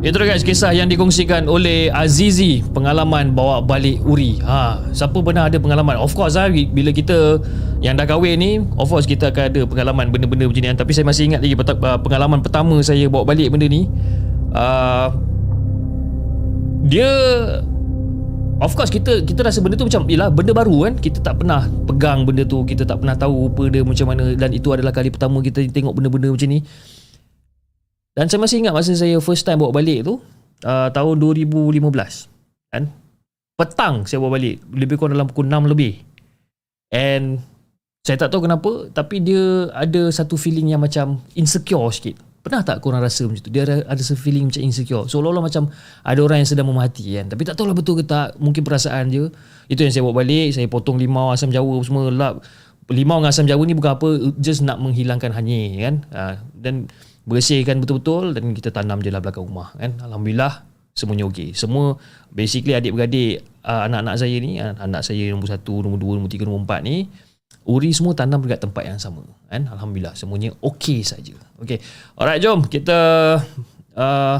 Itu guys kisah yang dikongsikan oleh Azizi pengalaman bawa balik Uri. Ha, siapa pernah ada pengalaman? Of course lah bila kita yang dah kahwin ni, of course kita akan ada pengalaman benda-benda macam ni. Tapi saya masih ingat lagi pengalaman pertama saya bawa balik benda ni. Uh, dia Of course kita kita rasa benda tu macam Yelah benda baru kan Kita tak pernah pegang benda tu Kita tak pernah tahu apa dia macam mana Dan itu adalah kali pertama kita tengok benda-benda macam ni dan saya masih ingat masa saya first time bawa balik tu uh, tahun 2015 kan. Petang saya bawa balik lebih kurang dalam pukul 6 lebih. And saya tak tahu kenapa tapi dia ada satu feeling yang macam insecure sikit. Pernah tak korang rasa macam tu? Dia ada, ada feeling macam insecure. Seolah-olah macam ada orang yang sedang memerhati kan. Tapi tak tahulah betul ke tak. Mungkin perasaan je. Itu yang saya bawa balik. Saya potong limau, asam jawa semua lap. Limau dengan asam jawa ni bukan apa. Just nak menghilangkan hanyir kan. Uh, dan bersihkan betul-betul dan kita tanam je lah belakang rumah kan? Alhamdulillah semuanya okey. Semua basically adik-beradik uh, anak-anak saya ni uh, anak saya nombor 1 nombor 2 nombor 3 nombor 4 ni uri semua tanam dekat tempat yang sama kan? Alhamdulillah semuanya okey saja. Okey alright jom kita uh,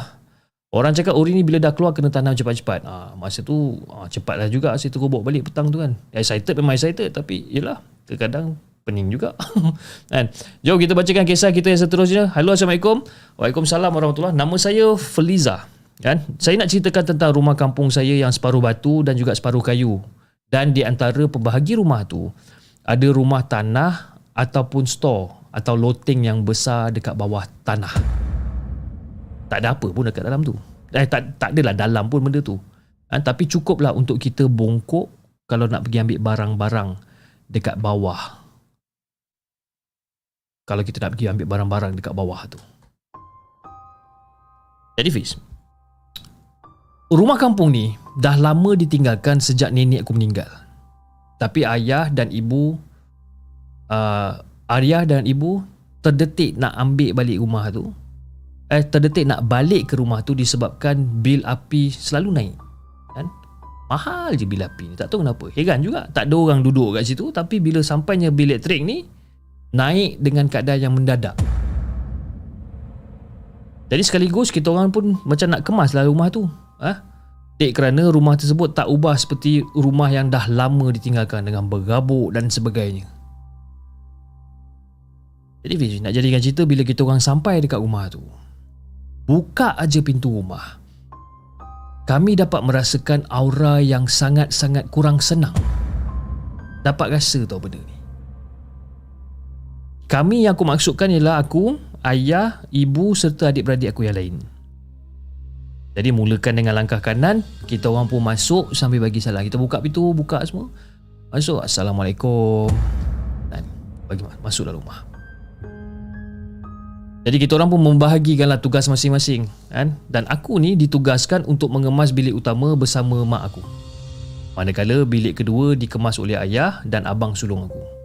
orang cakap uri ni bila dah keluar kena tanam cepat-cepat. Uh, masa tu uh, cepatlah juga saya terus bawa balik petang tu kan. Excited memang excited tapi yelah terkadang pening juga kan jom kita bacakan kisah kita yang seterusnya halo assalamualaikum waalaikumsalam warahmatullahi nama saya Feliza Kan? Saya nak ceritakan tentang rumah kampung saya yang separuh batu dan juga separuh kayu. Dan di antara pembahagi rumah tu, ada rumah tanah ataupun store atau loteng yang besar dekat bawah tanah. Tak ada apa pun dekat dalam tu. Eh, tak, tak adalah dalam pun benda tu. Ha, tapi cukuplah untuk kita bongkok kalau nak pergi ambil barang-barang dekat bawah. Kalau kita nak pergi ambil barang-barang dekat bawah tu. Jadi Fiz, rumah kampung ni dah lama ditinggalkan sejak nenek aku meninggal. Tapi ayah dan ibu uh, ayah dan ibu terdetik nak ambil balik rumah tu. Eh terdetik nak balik ke rumah tu disebabkan bil api selalu naik. Kan? Mahal je bil api ni. Tak tahu kenapa. Heran juga. Tak ada orang duduk kat situ tapi bila sampainya bil elektrik ni naik dengan keadaan yang mendadak. Jadi sekaligus kita orang pun macam nak kemas lah rumah tu. Ha? Dek kerana rumah tersebut tak ubah seperti rumah yang dah lama ditinggalkan dengan bergabuk dan sebagainya. Jadi Fiz, nak jadikan cerita bila kita orang sampai dekat rumah tu. Buka aja pintu rumah. Kami dapat merasakan aura yang sangat-sangat kurang senang. Dapat rasa tau benda ni. Kami yang aku maksudkan ialah aku, ayah, ibu serta adik-beradik aku yang lain. Jadi mulakan dengan langkah kanan, kita orang pun masuk sambil bagi salam. Kita buka pintu, buka semua. Masuk, Assalamualaikum. Dan bagi masuk dalam rumah. Jadi kita orang pun membahagikanlah tugas masing-masing kan? Dan aku ni ditugaskan untuk mengemas bilik utama bersama mak aku Manakala bilik kedua dikemas oleh ayah dan abang sulung aku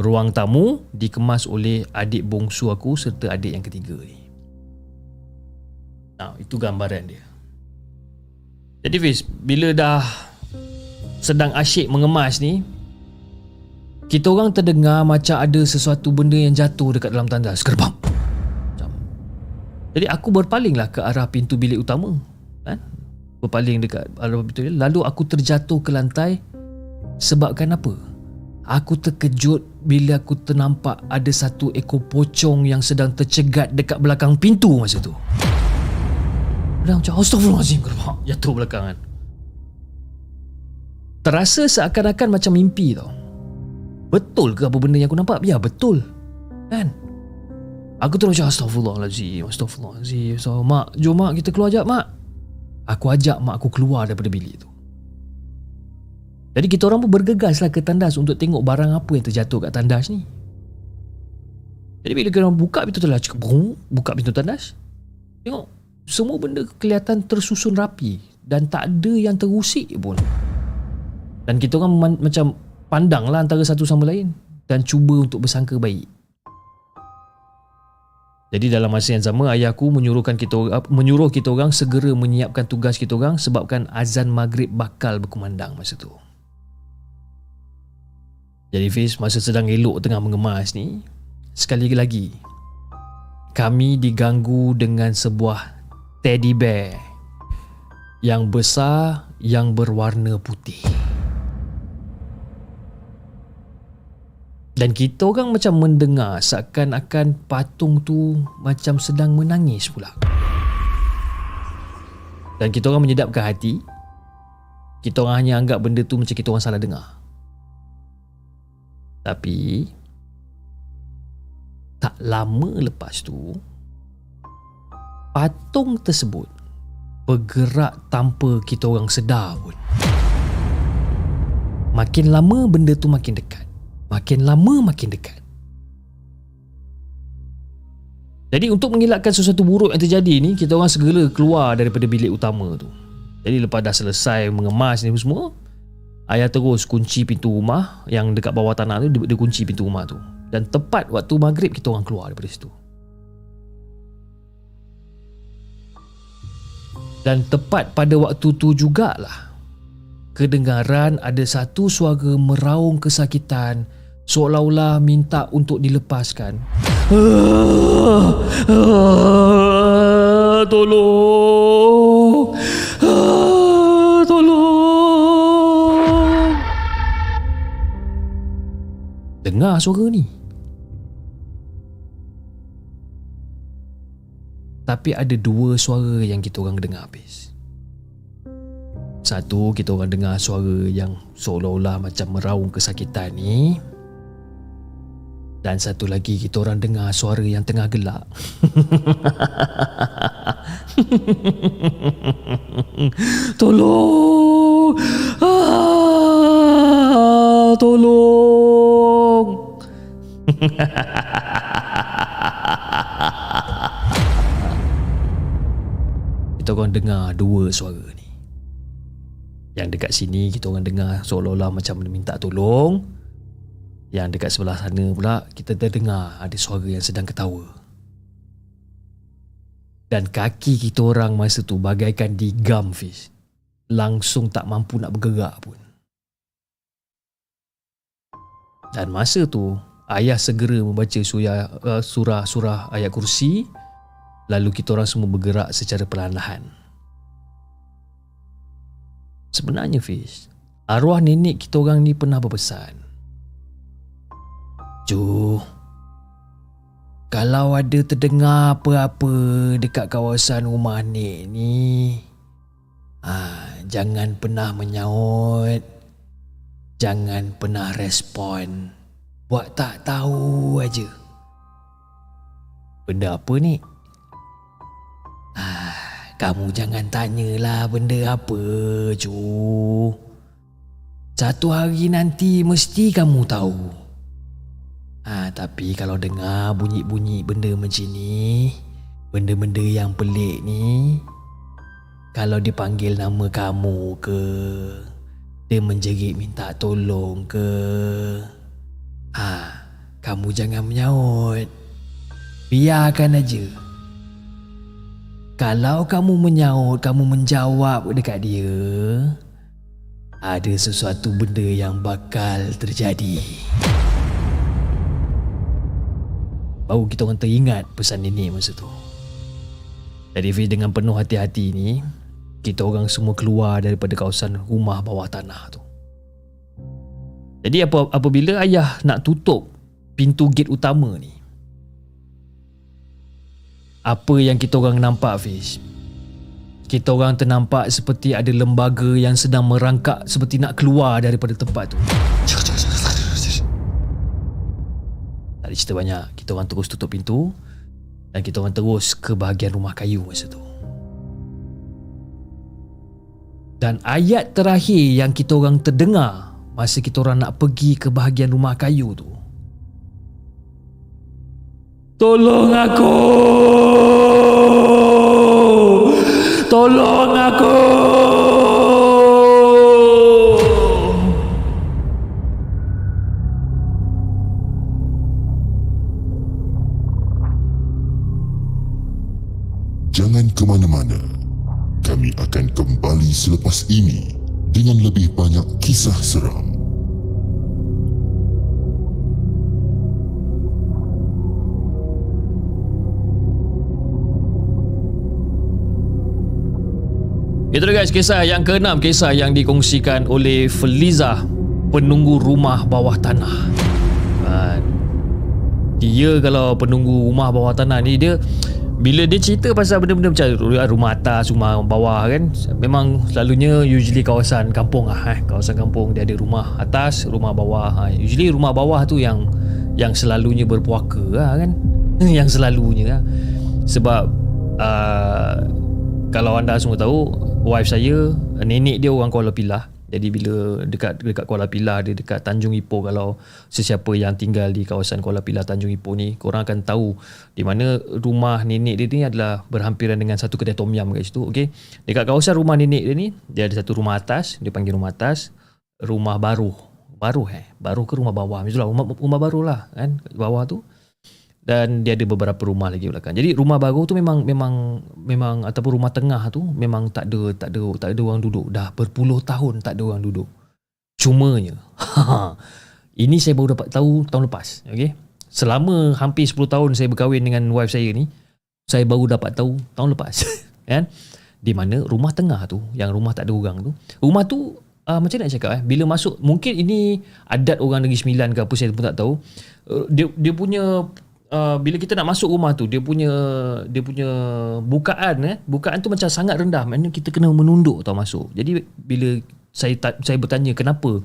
Ruang tamu dikemas oleh adik bongsu aku serta adik yang ketiga ni Nah, itu gambaran dia Jadi Fiz, bila dah sedang asyik mengemas ni kita orang terdengar macam ada sesuatu benda yang jatuh dekat dalam tandas. Kerbam. Jadi aku berpalinglah ke arah pintu bilik utama. Kan? Berpaling dekat arah pintu bilik. Lalu aku terjatuh ke lantai. Sebabkan apa? Aku terkejut bila aku ternampak ada satu ekor pocong yang sedang tercegat dekat belakang pintu masa tu. Dan macam astagfirullahaladzim kerap jatuh belakangan. Terasa seakan-akan macam mimpi tau. Betul ke apa benda yang aku nampak? Ya betul. Kan? Aku terus macam Astaghfirullahaladzim Astaghfirullahaladzim so, Mak Jom mak kita keluar jap mak Aku ajak mak aku keluar daripada bilik tu Jadi kita orang pun bergegas lah ke tandas Untuk tengok barang apa yang terjatuh kat tandas ni. Jadi bila kita orang buka pintu tandas Buka pintu tandas Tengok Semua benda kelihatan tersusun rapi Dan tak ada yang terusik pun. Dan kita orang man- macam Pandang lah antara satu sama lain Dan cuba untuk bersangka baik. Jadi dalam masa yang sama ayahku menyuruhkan kita menyuruh kita orang segera menyiapkan tugas kita orang sebabkan azan maghrib bakal berkumandang masa tu. Jadi Fiz masa sedang elok tengah mengemas ni sekali lagi kami diganggu dengan sebuah teddy bear yang besar yang berwarna putih. Dan kita orang macam mendengar seakan-akan patung tu macam sedang menangis pula. Dan kita orang menyedapkan hati. Kita orang hanya anggap benda tu macam kita orang salah dengar. Tapi tak lama lepas tu patung tersebut bergerak tanpa kita orang sedar pun. Makin lama benda tu makin dekat. Makin lama makin dekat Jadi untuk mengelakkan sesuatu buruk yang terjadi ni Kita orang segera keluar daripada bilik utama tu Jadi lepas dah selesai mengemas ni semua Ayah terus kunci pintu rumah Yang dekat bawah tanah tu Dia, dia kunci pintu rumah tu Dan tepat waktu maghrib kita orang keluar daripada situ Dan tepat pada waktu tu jugalah Kedengaran ada satu suara meraung kesakitan seolah-olah minta untuk dilepaskan. Tolong! Tolong! Dengar suara ni. Tapi ada dua suara yang kita orang dengar habis. Satu kita orang dengar suara yang seolah-olah macam meraung kesakitan ni. Dan satu lagi kita orang dengar suara yang tengah gelak. Tolong! Ah, tolong! kita orang dengar dua suara ni. Yang dekat sini kita orang dengar seolah-olah macam minta tolong. Yang dekat sebelah sana pula kita terdengar ada suara yang sedang ketawa. Dan kaki kita orang masa tu bagaikan digam fish. Langsung tak mampu nak bergerak pun. Dan masa tu ayah segera membaca surah uh, surah-surah ayat kursi lalu kita orang semua bergerak secara perlahan-lahan. Sebenarnya Fiz, arwah nenek kita orang ni pernah berpesan. Ju, kalau ada terdengar apa-apa dekat kawasan rumah nek ni, ah, jangan pernah menyaut. Jangan pernah respon. Buat tak tahu aja. Benda apa ni? Ah, kamu jangan tanyalah benda apa, cu. Satu hari nanti mesti kamu tahu. Ah, tapi kalau dengar bunyi-bunyi benda macam ni, benda-benda yang pelik ni, kalau dipanggil nama kamu ke, dia menjerit minta tolong ke, ah, kamu jangan menyaut. Biarkan aja. Kalau kamu menyaut, kamu menjawab dekat dia, ada sesuatu benda yang bakal terjadi. Baru kita orang teringat pesan nenek masa tu. Jadi dengan penuh hati-hati ni, kita orang semua keluar daripada kawasan rumah bawah tanah tu. Jadi apa apabila ayah nak tutup pintu gate utama ni, apa yang kita orang nampak Fiz? Kita orang ternampak seperti ada lembaga yang sedang merangkak seperti nak keluar daripada tempat tu. Tak ada cerita banyak. Kita orang terus tutup pintu dan kita orang terus ke bahagian rumah kayu masa tu. Dan ayat terakhir yang kita orang terdengar masa kita orang nak pergi ke bahagian rumah kayu tu. Tolong aku! Tolong aku! Jangan ke mana-mana. Kami akan kembali selepas ini dengan lebih banyak kisah seram. Itu dia guys kisah yang keenam kisah yang dikongsikan oleh Feliza penunggu rumah bawah tanah. Dia kalau penunggu rumah bawah tanah ni dia bila dia cerita pasal benda-benda macam rumah atas, rumah bawah kan memang selalunya usually kawasan kampung lah eh. kawasan kampung dia ada rumah atas, rumah bawah ha. usually rumah bawah tu yang yang selalunya berpuaka lah kan yang selalunya lah sebab uh, kalau anda semua tahu wife saya nenek dia orang Kuala Pilah. Jadi bila dekat dekat Kuala Pilah dia dekat Tanjung Ipoh kalau sesiapa yang tinggal di kawasan Kuala Pilah Tanjung Ipoh ni korang akan tahu di mana rumah nenek dia ni adalah berhampiran dengan satu kedai tom yum kat situ okey? Dekat kawasan rumah nenek dia ni dia ada satu rumah atas dia panggil rumah atas rumah baru baru eh? Baru ke rumah bawah? Macam rumah rumah baru lah kan? Bawah tu dan dia ada beberapa rumah lagi belakang. Jadi rumah baru tu memang memang memang ataupun rumah tengah tu memang tak ada tak ada tak ada orang duduk. Dah berpuluh tahun tak ada orang duduk. Cumanya ini saya baru dapat tahu tahun lepas. Okey. Selama hampir 10 tahun saya berkahwin dengan wife saya ni, saya baru dapat tahu tahun lepas. kan? Di mana rumah tengah tu, yang rumah tak ada orang tu, rumah tu uh, macam nak cakap eh, bila masuk mungkin ini adat orang Negeri Sembilan ke apa saya pun tak tahu. Uh, dia dia punya uh, bila kita nak masuk rumah tu dia punya dia punya bukaan eh bukaan tu macam sangat rendah. Maknanya kita kena menunduk tau masuk. Jadi bila saya ta- saya bertanya kenapa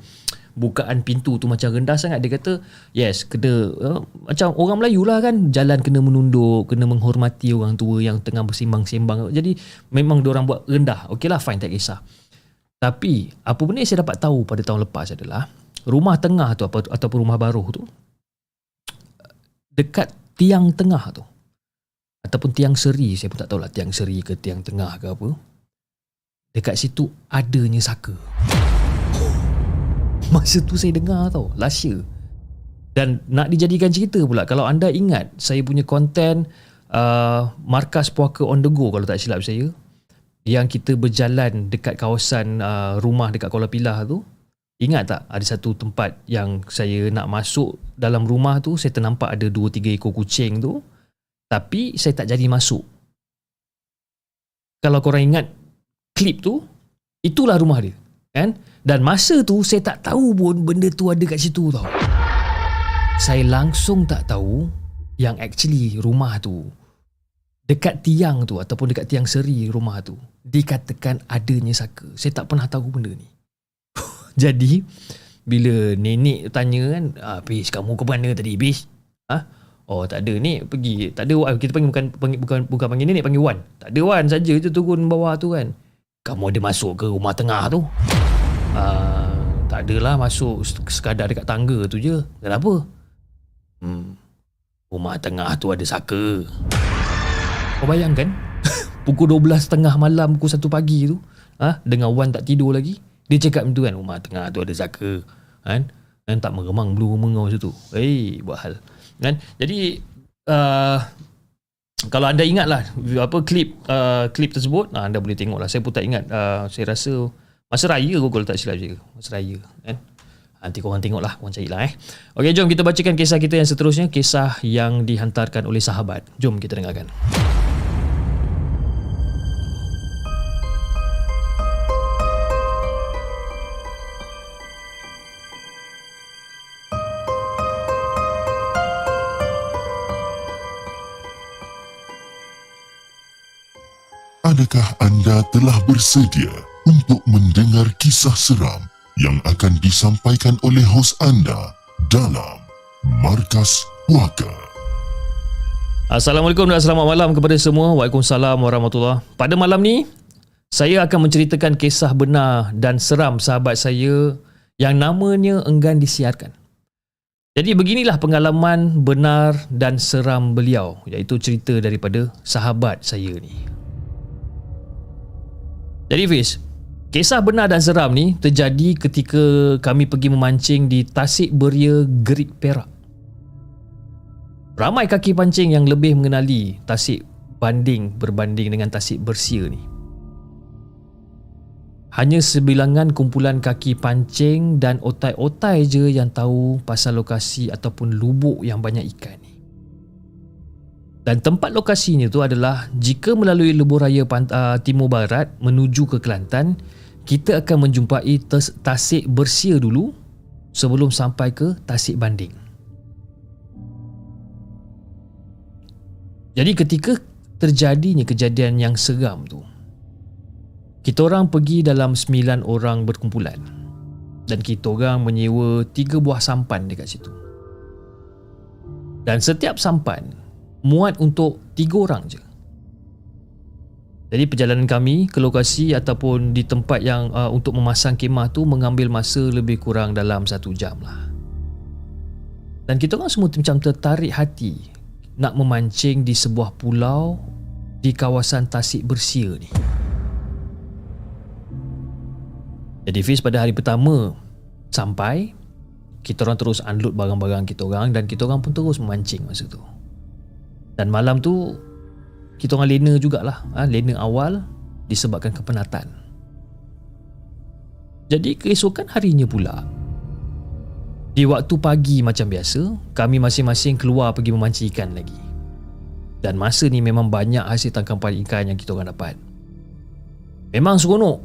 bukaan pintu tu macam rendah sangat? Dia kata yes kena uh, macam orang Melayu lah kan jalan kena menunduk kena menghormati orang tua yang tengah bersimbang-simbang. Jadi memang dia orang buat rendah. Okey lah fine tak kisah. Tapi apa benda yang saya dapat tahu pada tahun lepas adalah rumah tengah tu apa ataupun rumah baru tu dekat tiang tengah tu. Ataupun tiang seri saya pun tak tahulah tiang seri ke tiang tengah ke apa. Dekat situ adanya saka. Masa tu saya dengar tau last year dan nak dijadikan cerita pula kalau anda ingat saya punya konten uh, markas puaka on the go kalau tak silap saya yang kita berjalan dekat kawasan uh, rumah dekat Kuala Pilah tu. Ingat tak ada satu tempat yang saya nak masuk dalam rumah tu saya ternampak ada 2-3 ekor kucing tu tapi saya tak jadi masuk. Kalau korang ingat klip tu itulah rumah dia kan? Dan masa tu saya tak tahu pun benda tu ada kat situ tau. Saya langsung tak tahu yang actually rumah tu dekat tiang tu ataupun dekat tiang seri rumah tu dikatakan adanya saka. Saya tak pernah tahu benda ni. Jadi bila nenek tanya kan ah, Bish kamu ke mana tadi Bish? Ha? Oh tak ada ni pergi tak ada kita panggil bukan panggil, bukan bukan panggil nenek panggil Wan. Tak ada Wan. Saja tu turun bawah tu kan. Kamu ada masuk ke rumah tengah tu? Uh, tak adalah masuk sekadar dekat tangga tu je. Kenapa? Hmm, rumah tengah tu ada saka. Kau bayangkan pukul 12.30 malam pukul 1 pagi tu ha, dengan Wan tak tidur lagi dia cakap macam tu kan rumah tengah tu ada saka kan? Dan tak meremang bulu mengau situ eh hey, buat hal. Kan? Jadi uh, kalau anda ingat lah apa klip uh, klip tersebut nah, anda boleh tengok lah saya pun tak ingat. Uh, saya rasa masa raya kot kalau tak silap je? Masa raya kan? Nanti korang tengok lah korang cari lah eh. Ok jom kita bacakan kisah kita yang seterusnya. Kisah yang dihantarkan oleh sahabat. Jom kita dengarkan Adakah anda telah bersedia untuk mendengar kisah seram yang akan disampaikan oleh hos anda dalam Markas Puaka? Assalamualaikum dan selamat malam kepada semua. Waalaikumsalam warahmatullahi. Pada malam ni, saya akan menceritakan kisah benar dan seram sahabat saya yang namanya enggan disiarkan. Jadi beginilah pengalaman benar dan seram beliau iaitu cerita daripada sahabat saya ni. Jadi Fiz, kisah benar dan seram ni terjadi ketika kami pergi memancing di Tasik Beria Gerik Perak. Ramai kaki pancing yang lebih mengenali Tasik banding berbanding dengan Tasik Bersia ni. Hanya sebilangan kumpulan kaki pancing dan otai-otai je yang tahu pasal lokasi ataupun lubuk yang banyak ikan. Dan tempat lokasinya tu adalah jika melalui lebuh raya uh, timur barat menuju ke Kelantan, kita akan menjumpai Tasik Bersia dulu sebelum sampai ke Tasik Banding. Jadi ketika terjadinya kejadian yang seram tu, kita orang pergi dalam sembilan orang berkumpulan dan kita orang menyewa tiga buah sampan dekat situ. Dan setiap sampan muat untuk tiga orang je. Jadi perjalanan kami ke lokasi ataupun di tempat yang uh, untuk memasang kemah tu mengambil masa lebih kurang dalam satu jam lah. Dan kita orang semua macam tertarik hati nak memancing di sebuah pulau di kawasan Tasik Bersia ni. Jadi Fiz pada hari pertama sampai kita orang terus unload barang-barang kita orang dan kita orang pun terus memancing masa tu. Dan malam tu kita orang lena jugalah. Ha, Lena awal disebabkan kepenatan. Jadi keesokan harinya pula Di waktu pagi macam biasa Kami masing-masing keluar pergi memancing ikan lagi. Dan masa ni memang banyak hasil tangkapan ikan yang kita orang dapat. Memang seronok.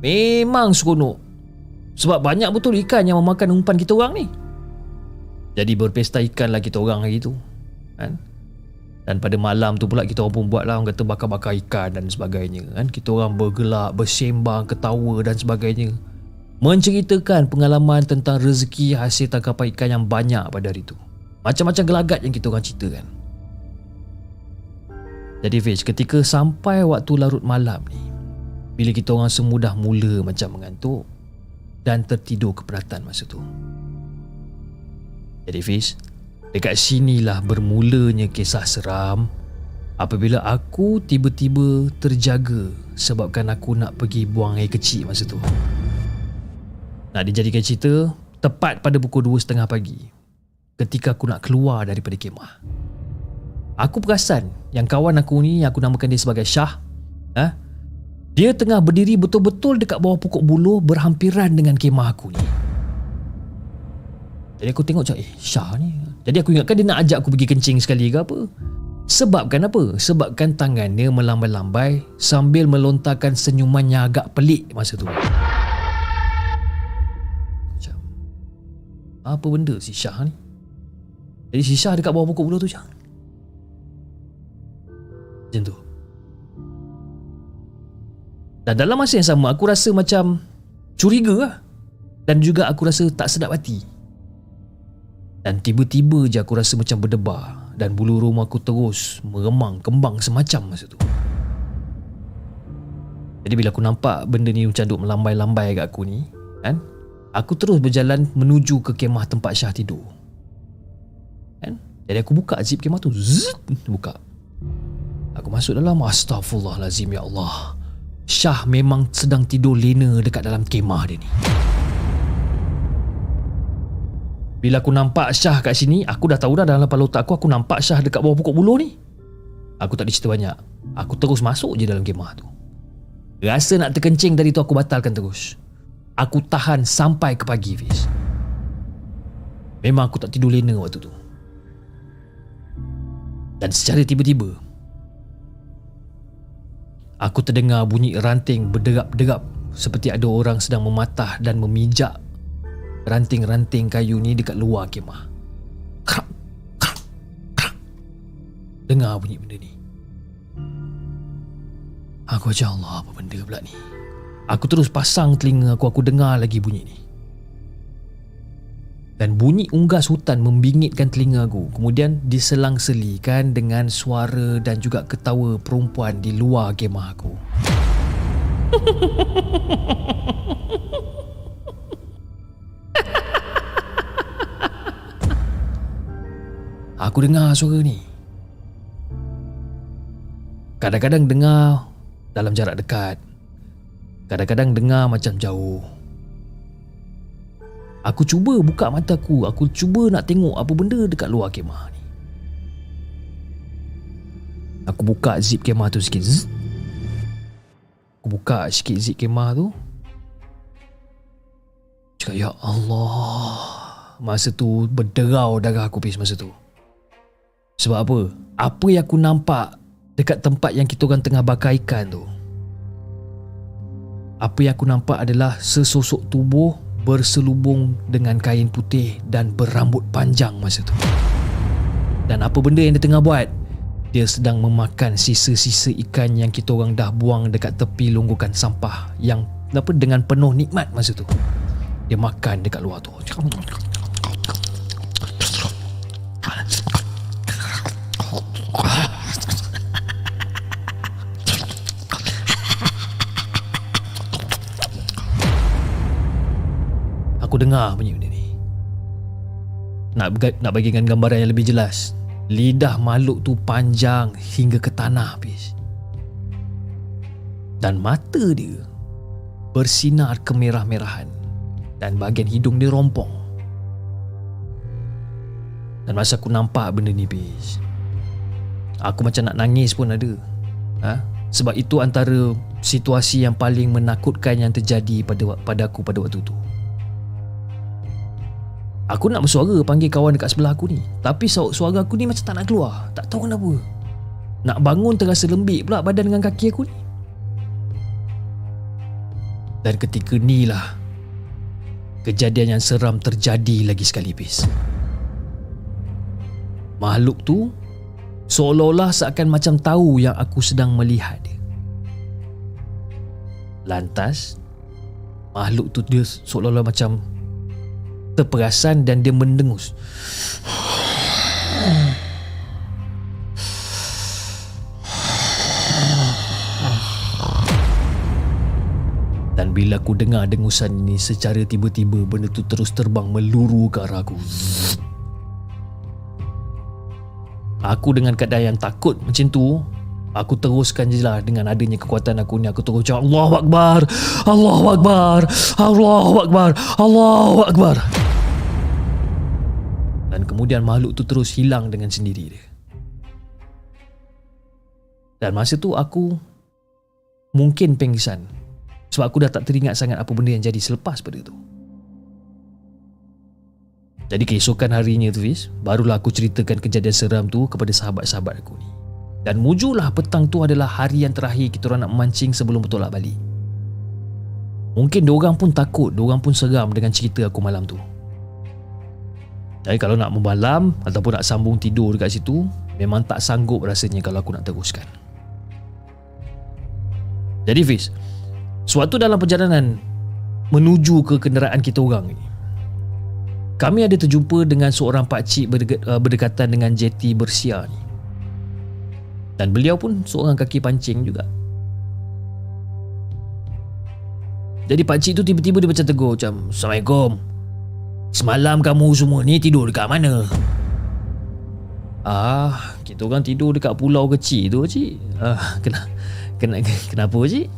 Memang seronok. Sebab banyak betul ikan yang memakan umpan kita orang ni. Jadi berpesta ikan lah kita orang hari tu. Kan dan pada malam tu pula kita orang pun buat lah orang kata bakar-bakar ikan dan sebagainya kan. Kita orang bergelak bersembang ketawa dan sebagainya. Menceritakan pengalaman tentang rezeki hasil tangkapan ikan yang banyak pada hari tu. Macam-macam gelagat yang kita orang ceritakan jadi Fish ketika sampai waktu larut malam ni bila kita orang semua dah mula macam mengantuk dan tertidur keberatan masa tu. Jadi Fiz, dekat sinilah bermulanya kisah seram apabila aku tiba-tiba terjaga sebabkan aku nak pergi buang air kecil masa tu. Nak dijadikan cerita, tepat pada pukul 2.30 pagi ketika aku nak keluar daripada kemah. Aku perasan yang kawan aku ni yang aku namakan dia sebagai Syah ha? Dia tengah berdiri betul-betul dekat bawah pokok buluh berhampiran dengan kemah aku ni. Jadi aku tengok macam eh Syah ni Jadi aku ingatkan dia nak ajak aku pergi kencing sekali ke apa? Sebabkan apa? Sebabkan tangannya melambai-lambai Sambil melontarkan senyuman yang agak pelik masa tu. Macam Apa benda si Syah ni? Jadi si Syah dekat bawah pokok bulu tu macam Macam tu. Dan dalam masa yang sama aku rasa macam Curiga lah. Dan juga aku rasa tak sedap hati dan tiba-tiba je aku rasa macam berdebar dan bulu rumah aku terus meremang kembang semacam masa tu. Jadi bila aku nampak benda ni macam duk melambai-lambai kat aku ni, kan? Aku terus berjalan menuju ke kemah tempat Syah tidur. Kan? Jadi aku buka zip kemah tu. Zzz, buka. Aku masuk dalam. Astaghfirullahalazim ya Allah. Syah memang sedang tidur lena dekat dalam kemah dia ni. Bila aku nampak Syah kat sini, aku dah tahu dah dalam kepala otak aku, aku nampak Syah dekat bawah pokok buluh ni. Aku tak dicerita banyak. Aku terus masuk je dalam kemah tu. Rasa nak terkencing dari tu aku batalkan terus. Aku tahan sampai ke pagi, Fiz. Memang aku tak tidur lena waktu tu. Dan secara tiba-tiba, aku terdengar bunyi ranting berderap-derap seperti ada orang sedang mematah dan memijak ranting-ranting kayu ni dekat luar kemah. Krak, krak, krak. Dengar bunyi benda ni. Aku ajar Allah apa benda pula ni. Aku terus pasang telinga aku, aku dengar lagi bunyi ni. Dan bunyi unggas hutan membingitkan telinga aku. Kemudian diselang-selikan dengan suara dan juga ketawa perempuan di luar kemah aku. Aku dengar suara ni. Kadang-kadang dengar Dalam jarak dekat. Kadang-kadang dengar macam jauh. Aku cuba buka mata aku. Aku cuba nak tengok apa benda dekat luar kemah ni. Aku buka zip kemah tu sikit. Zzz. Aku buka sikit zip kemah tu. Cakap ya Allah Masa tu berderau darah aku pis masa tu sebab apa? Apa yang aku nampak dekat tempat yang kita orang tengah bakar ikan tu? Apa yang aku nampak adalah sesosok tubuh berselubung dengan kain putih dan berambut panjang masa tu. Dan apa benda yang dia tengah buat? Dia sedang memakan sisa-sisa ikan yang kita orang dah buang dekat tepi longgokan sampah yang apa dengan penuh nikmat masa tu. Dia makan dekat luar tu. Dengar bunyi benda ni Nak, nak bagikan gambaran yang lebih jelas Lidah makhluk tu panjang hingga ke tanah habis Dan mata dia Bersinar kemerah-merahan Dan bahagian hidung dia rompong Dan masa aku nampak benda ni bis Aku macam nak nangis pun ada ha? Sebab itu antara situasi yang paling menakutkan yang terjadi pada pada aku pada waktu tu. Aku nak bersuara panggil kawan dekat sebelah aku ni. Tapi suara aku ni macam tak nak keluar. Tak tahu kenapa. Nak bangun terasa lembik pula badan dengan kaki aku ni. Dan ketika ni lah Kejadian yang seram terjadi lagi sekali bis Makhluk tu Seolah-olah seakan macam tahu yang aku sedang melihat dia. Lantas, makhluk tu dia seolah-olah macam terperasan dan dia mendengus. Dan bila aku dengar dengusan ini secara tiba-tiba benda tu terus terbang meluru ke arah aku. Aku dengan keadaan yang takut macam tu Aku teruskan je lah dengan adanya kekuatan aku ni. Aku terus cakap Allahu Akbar Allahu Akbar Allahu Akbar Allahu Akbar. Dan kemudian makhluk tu terus hilang dengan sendiri dia. Dan masa tu aku Mungkin pengsan Sebab aku dah tak teringat sangat apa benda yang jadi selepas pada tu. Jadi keesokan harinya tu Fiz Barulah aku ceritakan kejadian seram tu Kepada sahabat-sahabat aku ni Dan mujulah petang tu adalah hari yang terakhir Kita orang nak memancing sebelum bertolak balik. Mungkin diorang pun takut Diorang pun seram dengan cerita aku malam tu. Jadi kalau nak membalam Ataupun nak sambung tidur dekat situ Memang tak sanggup rasanya kalau aku nak teruskan. Jadi Fiz Suatu dalam perjalanan Menuju ke kenderaan kita orang ni kami ada terjumpa dengan seorang pakcik uh, berdekatan dengan jeti bersia ni. Dan beliau pun seorang kaki pancing juga. Jadi pakcik tu tiba-tiba dia macam tegur macam Assalamualaikum Semalam kamu semua ni tidur dekat mana? Ah, kita orang tidur dekat pulau kecil tu cik. Ah, kena, kena, kenapa cik?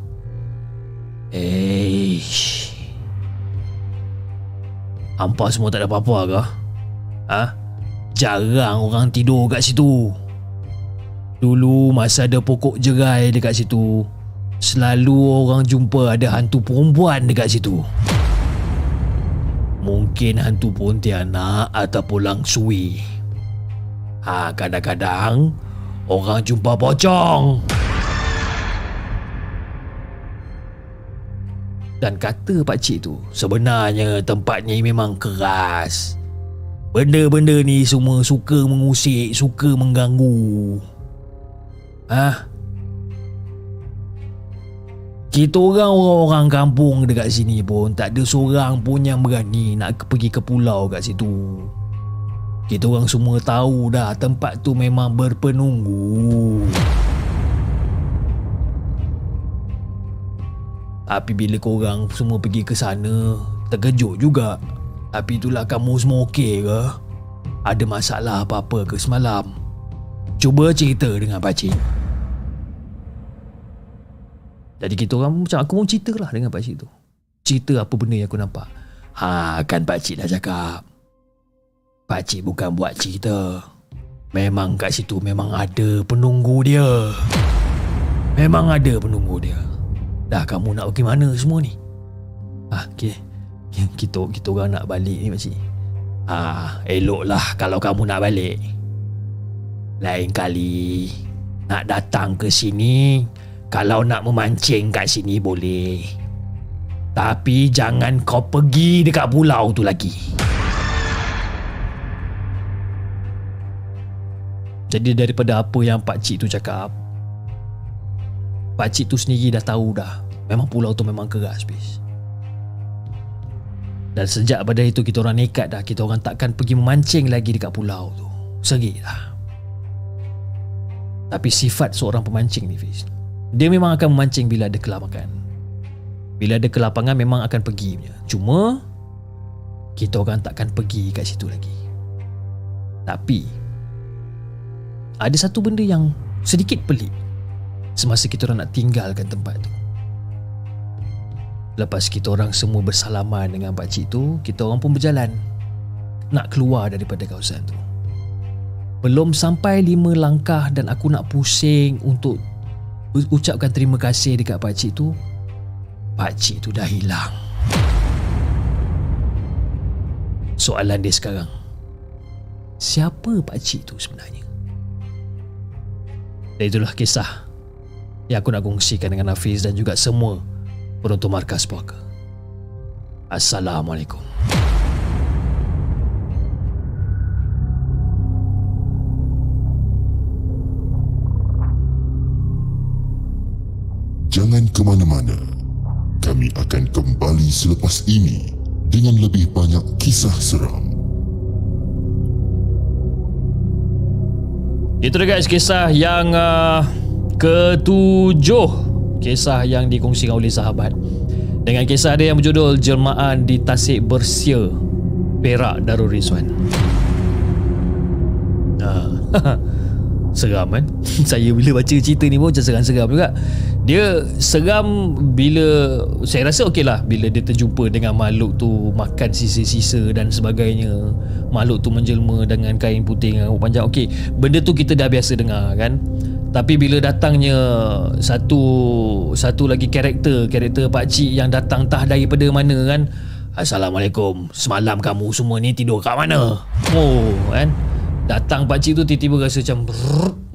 Eh, Hampa semua tak ada apa-apa ke? Ha? Jarang orang tidur kat situ. Dulu masa ada pokok jerai dekat situ, selalu orang jumpa ada hantu perempuan dekat situ. Mungkin hantu pontianak ataupun langsui. Ha, kadang-kadang orang jumpa pocong. Dan kata pakcik tu Sebenarnya tempat ni memang keras Benda-benda ni semua suka mengusik Suka mengganggu Hah? Kita orang orang kampung dekat sini pun Tak ada seorang pun yang berani Nak pergi ke pulau kat situ Kita orang semua tahu dah Tempat tu memang berpenunggu Tapi bila korang semua pergi ke sana Terkejut juga Tapi itulah kamu semua okey ke? Ada masalah apa-apa ke semalam? Cuba cerita dengan pakcik Jadi kita orang macam aku mau cerita lah dengan pakcik tu Cerita apa benda yang aku nampak Ha kan pakcik dah cakap Pakcik bukan buat cerita Memang kat situ memang ada penunggu dia Memang ada penunggu dia Dah kamu nak pergi mana semua ni? Ah, okay. Kita kita orang nak balik ni makcik. Ah, eloklah kalau kamu nak balik. Lain kali nak datang ke sini, kalau nak memancing kat sini boleh. Tapi jangan kau pergi dekat pulau tu lagi. Jadi daripada apa yang pak cik tu cakap, Pakcik tu sendiri dah tahu dah. Memang pulau tu memang keras bis. Dan sejak pada itu kita orang nekat dah. Kita orang takkan pergi memancing lagi dekat pulau tu. Segi lah Tapi sifat seorang pemancing ni Fiz Dia memang akan memancing bila ada kelapangan Bila ada kelapangan memang akan pergi punya Cuma Kita orang takkan pergi kat situ lagi Tapi Ada satu benda yang sedikit pelik semasa kita orang nak tinggalkan tempat tu. Lepas kita orang semua bersalaman dengan pak cik tu, kita orang pun berjalan nak keluar daripada kawasan tu. Belum sampai lima langkah dan aku nak pusing untuk ucapkan terima kasih dekat pak cik tu, pak cik tu dah hilang. Soalan dia sekarang, siapa pak cik tu sebenarnya? Dan itulah kisah yang aku nak kongsikan dengan Hafiz dan juga semua penonton markas puaka. Assalamualaikum. Ke mana-mana. Kami akan kembali selepas ini dengan lebih banyak kisah seram. Itu dia guys kisah yang uh, ketujuh. Kisah yang dikongsikan oleh sahabat. Dengan kisah dia yang berjudul Jelmaan di Tasik Bersia Perak Darul Rizwan. Uh, Seram kan? Saya bila baca cerita ni pun macam seram-seram juga Dia seram bila Saya rasa okey lah Bila dia terjumpa dengan makhluk tu Makan sisa-sisa dan sebagainya. Makhluk tu menjelma dengan kain putih dengan panjang. Okey Benda tu kita dah biasa dengar kan? Tapi bila datangnya satu satu lagi karakter karakter pak cik yang datang tah daripada mana kan? Assalamualaikum. Semalam kamu semua ni tidur kat mana? Oh kan? Datang pakcik tu tiba-tiba rasa macam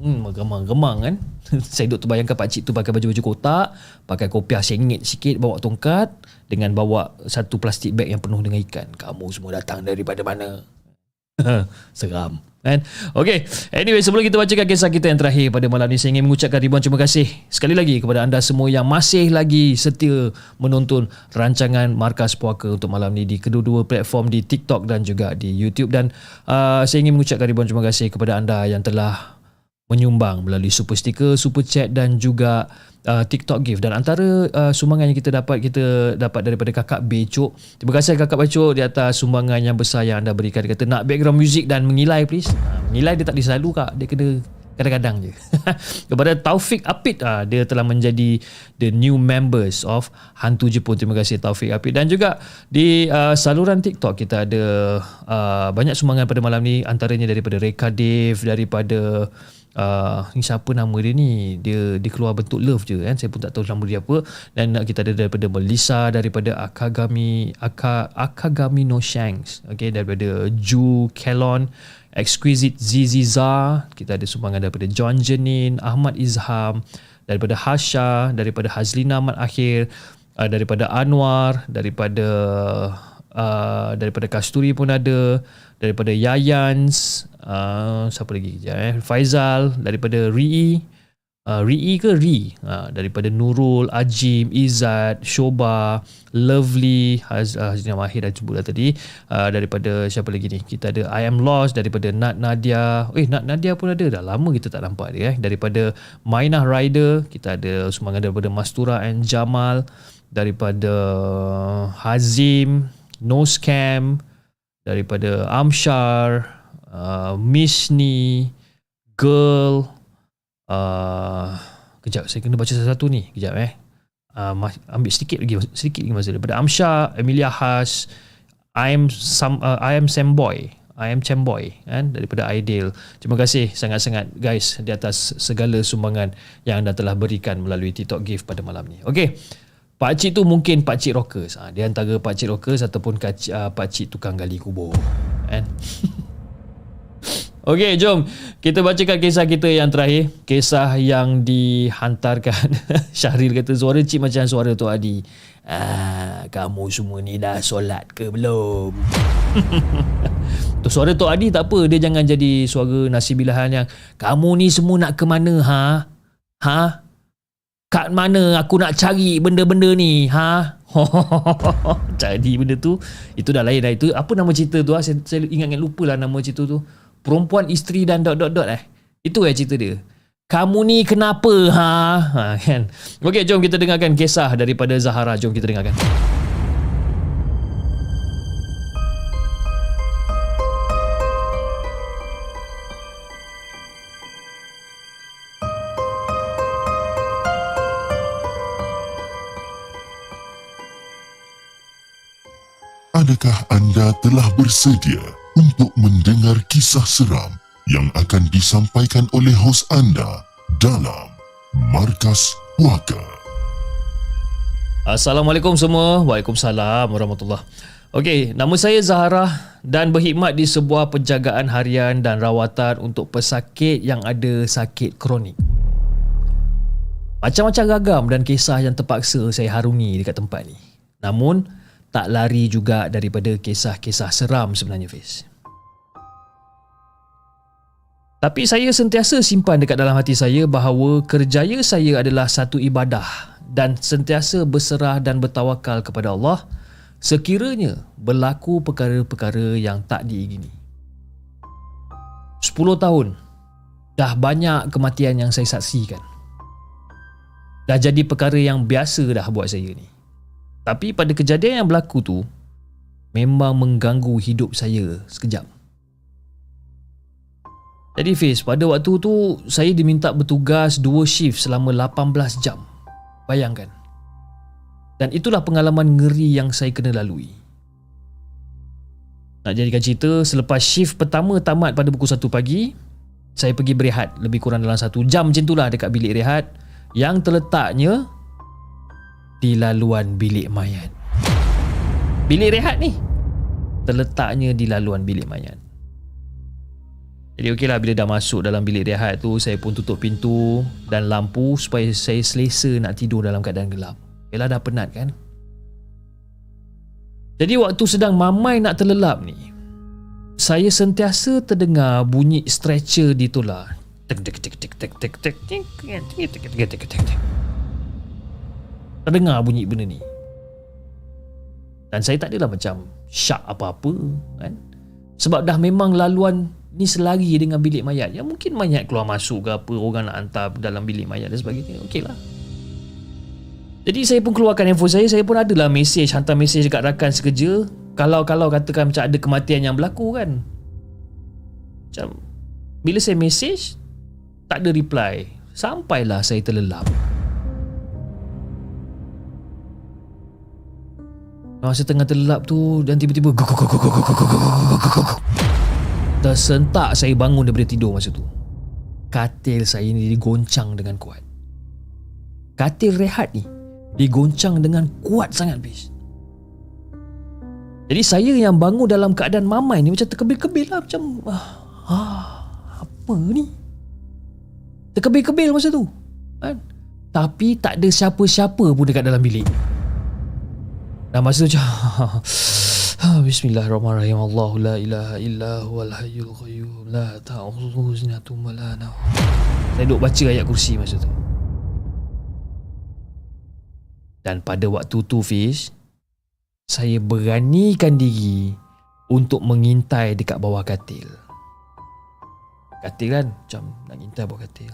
hmm, Gemang-gemang kan Saya duduk terbayangkan pakcik tu pakai baju-baju kotak Pakai kopiah sengit sikit Bawa tongkat Dengan bawa satu plastik bag yang penuh dengan ikan Kamu semua datang daripada mana? Seram kan? Okay Anyway sebelum kita bacakan kisah kita yang terakhir pada malam ni Saya ingin mengucapkan ribuan terima kasih Sekali lagi kepada anda semua yang masih lagi setia Menonton rancangan Markas Puaka untuk malam ni Di kedua-dua platform di TikTok dan juga di YouTube Dan uh, saya ingin mengucapkan ribuan terima kasih kepada anda yang telah menyumbang melalui super sticker, super chat dan juga uh, TikTok gift dan antara uh, sumbangan yang kita dapat kita dapat daripada kakak Becok. Terima kasih kakak Becok di atas sumbangan yang besar yang anda berikan. Dia kata nak background music dan mengilai please. Uh, mengilai dia tak diselalu kak. Dia kena kadang-kadang je. Kepada Taufik Apit uh, dia telah menjadi the new members of Hantu Jepun. Terima kasih Taufik Apit dan juga di uh, saluran TikTok kita ada uh, banyak sumbangan pada malam ni antaranya daripada Reka Dave daripada uh, ni siapa nama dia ni? Dia dia keluar bentuk love je kan? Saya pun tak tahu nama dia apa. Dan kita ada daripada Melissa daripada Akagami Aka, Akagami no Shanks. Okay, daripada Ju Kelon Exquisite Ziziza. Kita ada sumbangan daripada John Jenin Ahmad Izham daripada Hasha daripada Hazlina Ahmad Akhir uh, daripada Anwar daripada uh, daripada Kasturi pun ada daripada Yayans uh, siapa lagi kejap eh? Faizal daripada Ri uh, Ri ke Ri? Uh, daripada Nurul Ajim Izzat Shoba Lovely Haz, uh, Mahir dah sebut dah tadi. Uh, daripada siapa lagi ni? Kita ada I am lost daripada Nat Nadia. Eh Nat Nadia pun ada dah. Lama kita tak nampak dia eh? Daripada Mainah Rider kita ada sumbangan daripada Mastura and Jamal. Daripada Hazim No Scam daripada Amshar, uh, Misni, Girl, uh, kejap saya kena baca satu-satu ni, kejap eh. Uh, ambil sedikit lagi sedikit lagi masa daripada Amshar, Emilia Has, I am some uh, I am Sam Boy. I am Chamboy kan daripada Ideal. Terima kasih sangat-sangat guys di atas segala sumbangan yang anda telah berikan melalui TikTok gift pada malam ni. Okey. Pak cik tu mungkin pak cik rockers. Ha, dia antara pak cik rockers ataupun kac, uh, pak cik tukang gali kubur. Kan? Okey, jom kita bacakan kisah kita yang terakhir. Kisah yang dihantarkan. Syahril kata suara cik macam suara tu Adi. Ah, kamu semua ni dah solat ke belum? tu suara tu Adi tak apa. Dia jangan jadi suara nasibilahan yang kamu ni semua nak ke mana ha? Ha? Kat mana aku nak cari benda-benda ni? Ha? Jadi benda tu itu dah lain dah. Itu apa nama cerita tu ha? saya, saya ingat ingat lupa lah nama cerita tu. Perempuan isteri dan dot dot dot eh? Itu ya cerita dia. Kamu ni kenapa ha, ha kan? Okey jom kita dengarkan kisah daripada Zahara. Jom kita dengarkan Adakah anda telah bersedia untuk mendengar kisah seram yang akan disampaikan oleh hos anda dalam Markas Puaka? Assalamualaikum semua. Waalaikumsalam warahmatullahi Okey, nama saya Zahara dan berkhidmat di sebuah penjagaan harian dan rawatan untuk pesakit yang ada sakit kronik. Macam-macam ragam dan kisah yang terpaksa saya harungi dekat tempat ni. Namun, tak lari juga daripada kisah-kisah seram sebenarnya Fiz. Tapi saya sentiasa simpan dekat dalam hati saya bahawa kerjaya saya adalah satu ibadah dan sentiasa berserah dan bertawakal kepada Allah sekiranya berlaku perkara-perkara yang tak diingini. 10 tahun dah banyak kematian yang saya saksikan. Dah jadi perkara yang biasa dah buat saya ni. Tapi pada kejadian yang berlaku tu memang mengganggu hidup saya sekejap. Jadi Fiz, pada waktu tu saya diminta bertugas dua shift selama 18 jam. Bayangkan. Dan itulah pengalaman ngeri yang saya kena lalui. Nak jadikan cerita, selepas shift pertama tamat pada pukul 1 pagi, saya pergi berehat lebih kurang dalam satu jam macam itulah dekat bilik rehat yang terletaknya di laluan bilik mayat. Bilik rehat ni terletaknya di laluan bilik mayat. Jadi okeylah bila dah masuk dalam bilik rehat tu saya pun tutup pintu dan lampu supaya saya selesa nak tidur dalam keadaan gelap. Yalah dah penat kan? Jadi waktu sedang mamai nak terlelap ni saya sentiasa terdengar bunyi stretcher ditolak. Tek tek tek tek tek tek tek tek tek tek tek tek tek tek. Terdengar bunyi benda ni. Dan saya tak adalah macam syak apa-apa kan. Sebab dah memang laluan ni selari dengan bilik mayat. Ya mungkin mayat keluar masuk ke apa orang nak hantar dalam bilik mayat dan sebagainya okey lah. Jadi saya pun keluarkan handphone saya. Saya pun adalah mesej hantar mesej dekat rakan sekerja. Kalau kalau katakan macam ada kematian yang berlaku kan? Macam bila saya mesej tak ada reply. Sampailah saya terlelap Masa tengah terlelap tu dan tiba-tiba Tersentak saya bangun daripada tidur masa tu. Katil saya ni digoncang dengan kuat. Katil rehat ni digoncang dengan kuat sangat bis. Jadi saya yang bangun dalam keadaan mamai ni macam terkebil-kebil lah macam ah, ah apa ni? Terkebil-kebil masa tu. Kan? Tapi tak ada siapa-siapa pun dekat dalam bilik. Dan masa tu Bismillahirrahmanirrahim. Allah la ilaha illa huwal hayyul qayyum la ta'khudhuhu sinatun wa la nawm. Saya duk baca ayat kursi masa tu. Dan pada waktu tu Fish, saya beranikan diri untuk mengintai dekat bawah katil. Katil kan macam nak ngintai bawah katil.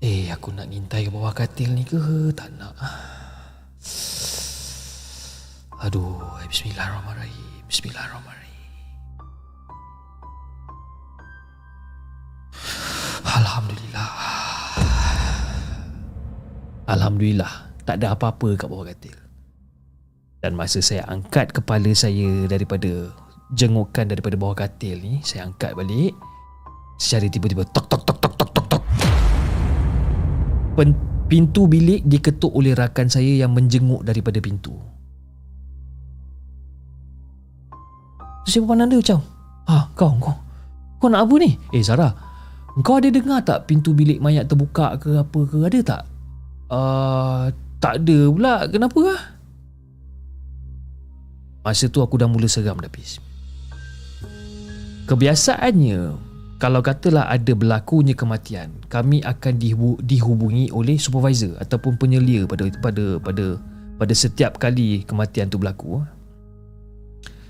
Eh, aku nak ngintai bawah katil ni ke? Tak nak. Aduh, bismillahirrahmanirrahim. Bismillahirrahmanirrahim. Alhamdulillah. Alhamdulillah, tak ada apa-apa kat bawah katil. Dan masa saya angkat kepala saya daripada jengukan daripada bawah katil ni, saya angkat balik. Secara tiba-tiba tok tok tok tok tok tok tok. Pintu bilik diketuk oleh rakan saya yang menjenguk daripada pintu. Saya pandang dia macam Ha kau kau. Kau nak apa ni? Eh Sarah Kau ada dengar tak pintu bilik mayat terbuka ke apa ke? Ada tak? Uh, Tak ada pula. Kenapa lah Masa tu aku dah mula seram dah pis Kebiasaannya kalau katalah ada berlakunya kematian, kami akan dihubungi oleh supervisor ataupun penyelia pada pada pada pada setiap kali kematian tu berlaku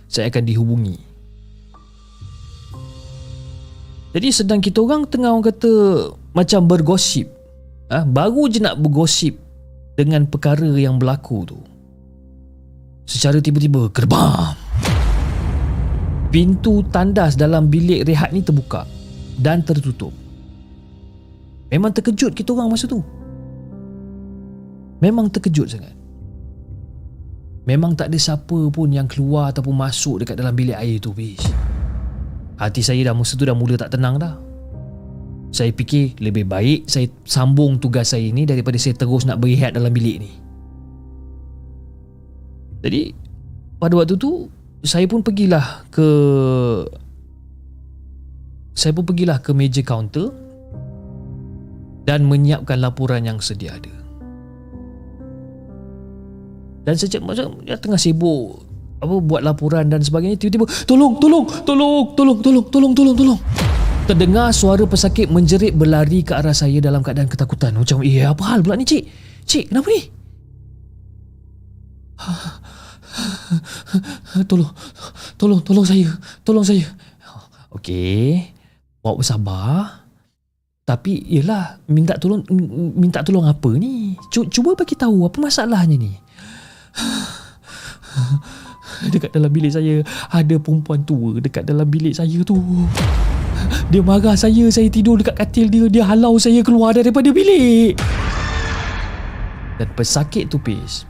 saya akan dihubungi. Jadi sedang kita orang tengah orang kata macam bergosip. Ha? Baru je nak bergosip dengan perkara yang berlaku tu. Secara tiba-tiba gerbam. Pintu tandas dalam bilik rehat ni terbuka dan tertutup. Memang terkejut kita orang masa tu. Memang terkejut sangat. Memang tak ada siapa pun yang keluar ataupun masuk dekat dalam bilik air tu Bish. Hati saya dah masa tu dah mula tak tenang dah Saya fikir lebih baik saya sambung tugas saya ni daripada saya terus nak berehat dalam bilik ni Jadi pada waktu tu saya pun pergilah ke saya pun pergilah ke meja kaunter dan menyiapkan laporan yang sedia ada dan sejak macam dia tengah sibuk apa buat laporan dan sebagainya tiba-tiba tolong tolong tolong tolong tolong tolong tolong tolong Terdengar suara pesakit menjerit berlari ke arah saya dalam keadaan ketakutan. Macam, eh apa hal pula ni cik? Cik, kenapa ni? Tolong, tolong, tolong saya. Tolong saya. Okey, awak bersabar. Tapi, yelah, minta tolong minta tolong apa ni? Cuba bagi tahu apa masalahnya ni. Dekat dalam bilik saya ada perempuan tua dekat dalam bilik saya tu. Dia marah saya, saya tidur dekat katil dia, dia halau saya keluar daripada bilik. Dan pesakit tu pis,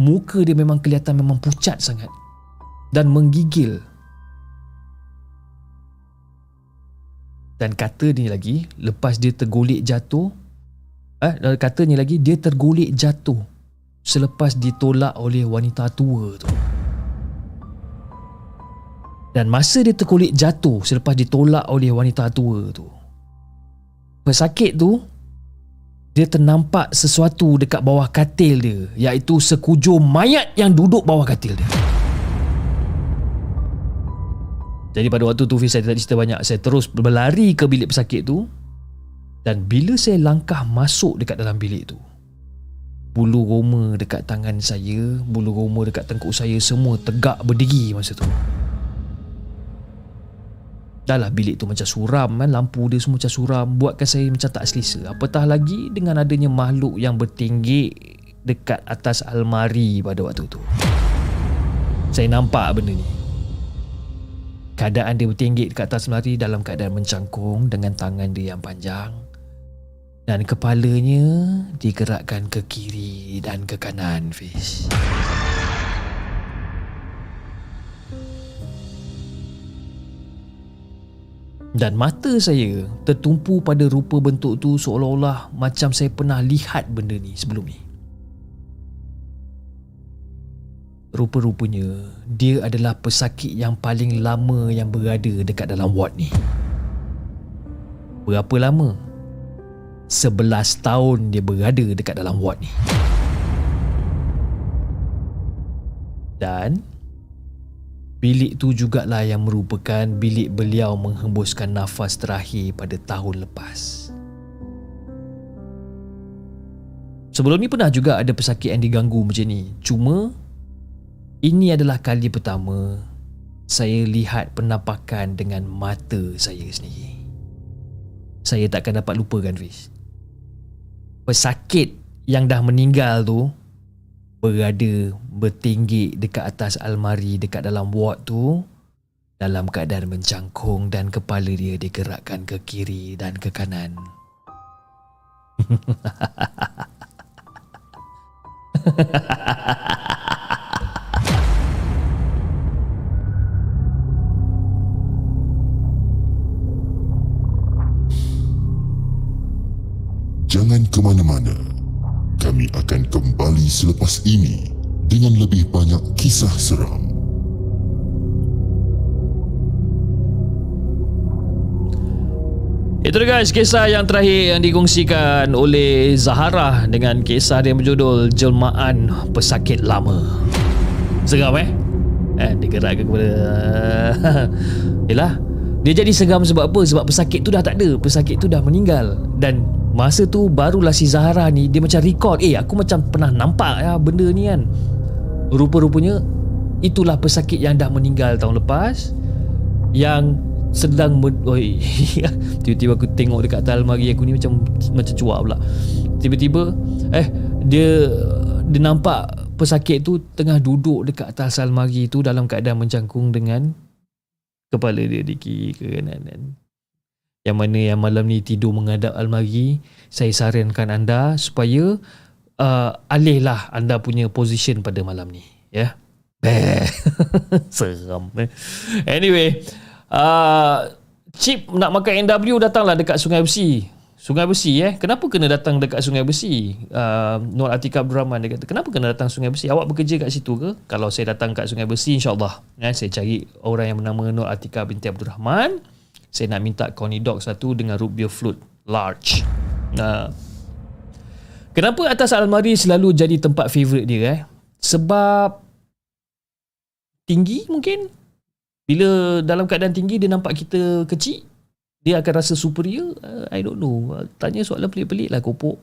muka dia memang kelihatan memang pucat sangat dan menggigil. Dan kata ni lagi, lepas dia tergolek jatuh, eh, katanya lagi, dia tergolek jatuh selepas ditolak oleh wanita tua tu. Dan masa dia terkulit jatuh selepas ditolak oleh wanita tua tu. Pesakit tu dia ternampak sesuatu dekat bawah katil dia iaitu sekujur mayat yang duduk bawah katil dia. Jadi pada waktu tu saya tak cerita banyak. Saya terus berlari ke bilik pesakit tu. Dan bila saya langkah masuk dekat dalam bilik tu Bulu roma dekat tangan saya Bulu roma dekat tengkuk saya Semua tegak berdiri masa tu. Dah lah bilik tu macam suram kan? Lampu dia semua macam suram. Buatkan saya macam tak selesa. Apatah lagi dengan adanya makhluk yang bertinggi Dekat atas almari pada waktu tu. Saya nampak benda ni Keadaan dia bertinggi dekat atas almari Dalam keadaan mencangkung Dengan tangan dia yang panjang Dan kepalanya Digerakkan ke kiri dan ke kanan Fish Dan mata saya tertumpu pada rupa bentuk tu seolah-olah macam saya pernah lihat benda ni sebelum ni. Rupa-rupanya dia adalah pesakit yang paling lama yang berada dekat dalam ward ni. Berapa lama? 11 tahun dia berada dekat dalam ward ni. Dan Bilik tu jugalah yang merupakan bilik beliau menghembuskan nafas terakhir pada tahun lepas. Sebelum ni pernah juga ada pesakit yang diganggu macam ni. Cuma ini adalah kali pertama saya lihat penampakan dengan mata saya sendiri. Saya takkan dapat lupakan Fiz. Pesakit yang dah meninggal tu berada bertinggi dekat atas almari dekat dalam ward tu dalam keadaan mencangkung dan kepala dia digerakkan ke kiri dan ke kanan. Ke mana-mana kami akan kembali selepas ini dengan lebih banyak kisah seram. Itu dia guys, kisah yang terakhir yang dikongsikan oleh Zahara dengan kisah dia berjudul Jelmaan Pesakit Lama. Seram eh? Eh, digerakkan kepada... Yelah, dia jadi seram sebab apa? Sebab pesakit tu dah tak ada. Pesakit tu dah meninggal. Dan Masa tu barulah si Zahra ni Dia macam record Eh aku macam pernah nampak ya benda ni kan. Rupa-rupanya Itulah pesakit yang dah meninggal tahun lepas Yang sedang Oi, Tiba-tiba aku tengok dekat atas almari aku ni Macam macam cuak pula. Tiba-tiba Eh Dia Dia nampak pesakit tu Tengah duduk dekat atas almari tu Dalam keadaan mencangkung dengan Kepala dia di kiri ke kanan kan yang mana yang malam ni tidur menghadap almari saya sarankan anda supaya uh, alihlah anda punya position pada malam ni ya. Yeah? seram eh. anyway uh, Chip nak makan NW datanglah dekat Sungai Besi. Sungai Besi eh. Kenapa kena datang dekat Sungai Besi? Uh, Nur Atika Abdul Rahman dia kata kenapa kena datang Sungai Besi? Awak bekerja kat situ ke? Kalau saya datang kat Sungai Besi insyaAllah eh, saya cari orang yang bernama Nur Atika binti Abdul Rahman saya nak minta Coney Dog satu dengan root beer float large. Nah. Kenapa atas almari selalu jadi tempat favorite dia eh? Sebab tinggi mungkin. Bila dalam keadaan tinggi dia nampak kita kecil dia akan rasa superior uh, I don't know tanya soalan pelik-pelik lah kopok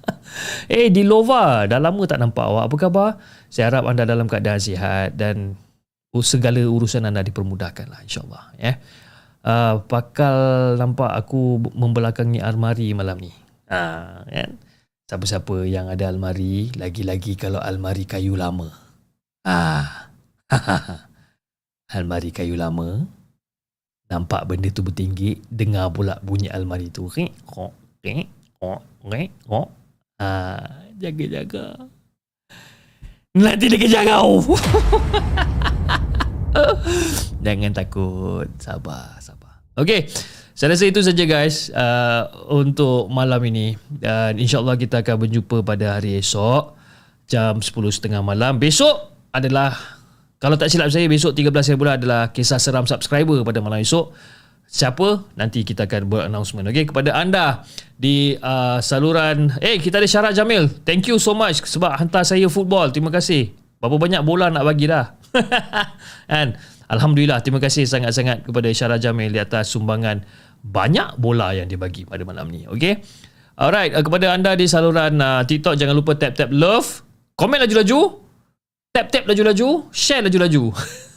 eh di Lova dah lama tak nampak awak apa khabar saya harap anda dalam keadaan sihat dan segala urusan anda dipermudahkan lah insyaAllah ya. Uh, pakal nampak aku membelakangi almari malam ni. Ha, kan? siapa-siapa yang ada almari lagi-lagi kalau almari kayu lama. Ah. Almari kayu lama nampak benda tu bertinggi dengar pula bunyi almari tu. Rek kok rek kok rek kok. Ah jaga-jaga. Nanti dia kejar kau jangan takut sabar sabar okey saya rasa itu saja guys uh, untuk malam ini dan insyaallah kita akan berjumpa pada hari esok jam 10.30 malam besok adalah kalau tak silap saya besok 13 hari bulan adalah kisah seram subscriber pada malam esok. Siapa? Nanti kita akan buat announcement. Okey kepada anda di uh, saluran eh kita ada Syarah Jamil. Thank you so much sebab hantar saya football. Terima kasih. Berapa banyak bola nak bagi dah. And alhamdulillah terima kasih sangat-sangat kepada Syarah Jamil di atas sumbangan banyak bola yang dia bagi pada malam ni. Okey. Alright, uh, kepada anda di saluran uh, TikTok jangan lupa tap tap love, komen laju-laju, tap-tap laju-laju, share laju-laju.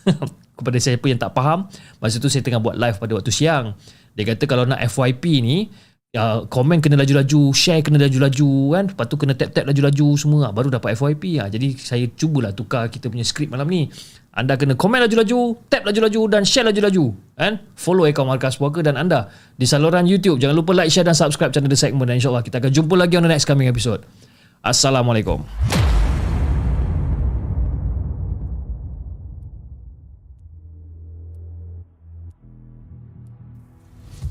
Kepada siapa yang tak faham, masa tu saya tengah buat live pada waktu siang. Dia kata kalau nak FYP ni, uh, komen kena laju-laju, share kena laju-laju kan. Lepas tu kena tap-tap laju-laju semua baru dapat FYP. Ha. Jadi saya cubalah tukar kita punya skrip malam ni. Anda kena komen laju-laju, tap laju-laju dan share laju-laju. Kan? Follow akaun Markas Puaka dan anda di saluran YouTube. Jangan lupa like, share dan subscribe channel The Segment dan insyaAllah kita akan jumpa lagi on the next coming episode. Assalamualaikum.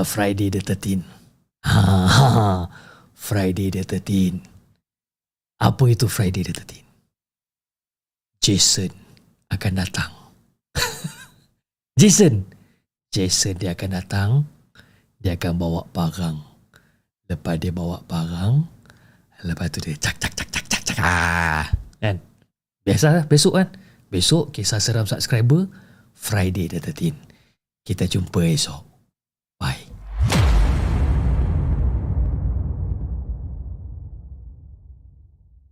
Sudah Friday the 13. Ha, Friday the 13. Apa itu Friday the 13? Jason akan datang. Jason, Jason dia akan datang. Dia akan bawa barang. Lepas dia bawa barang, lepas tu dia cak cak cak cak cak cak. Ah, kan? Biasa besok kan? Besok kisah seram subscriber Friday the 13. Kita jumpa esok.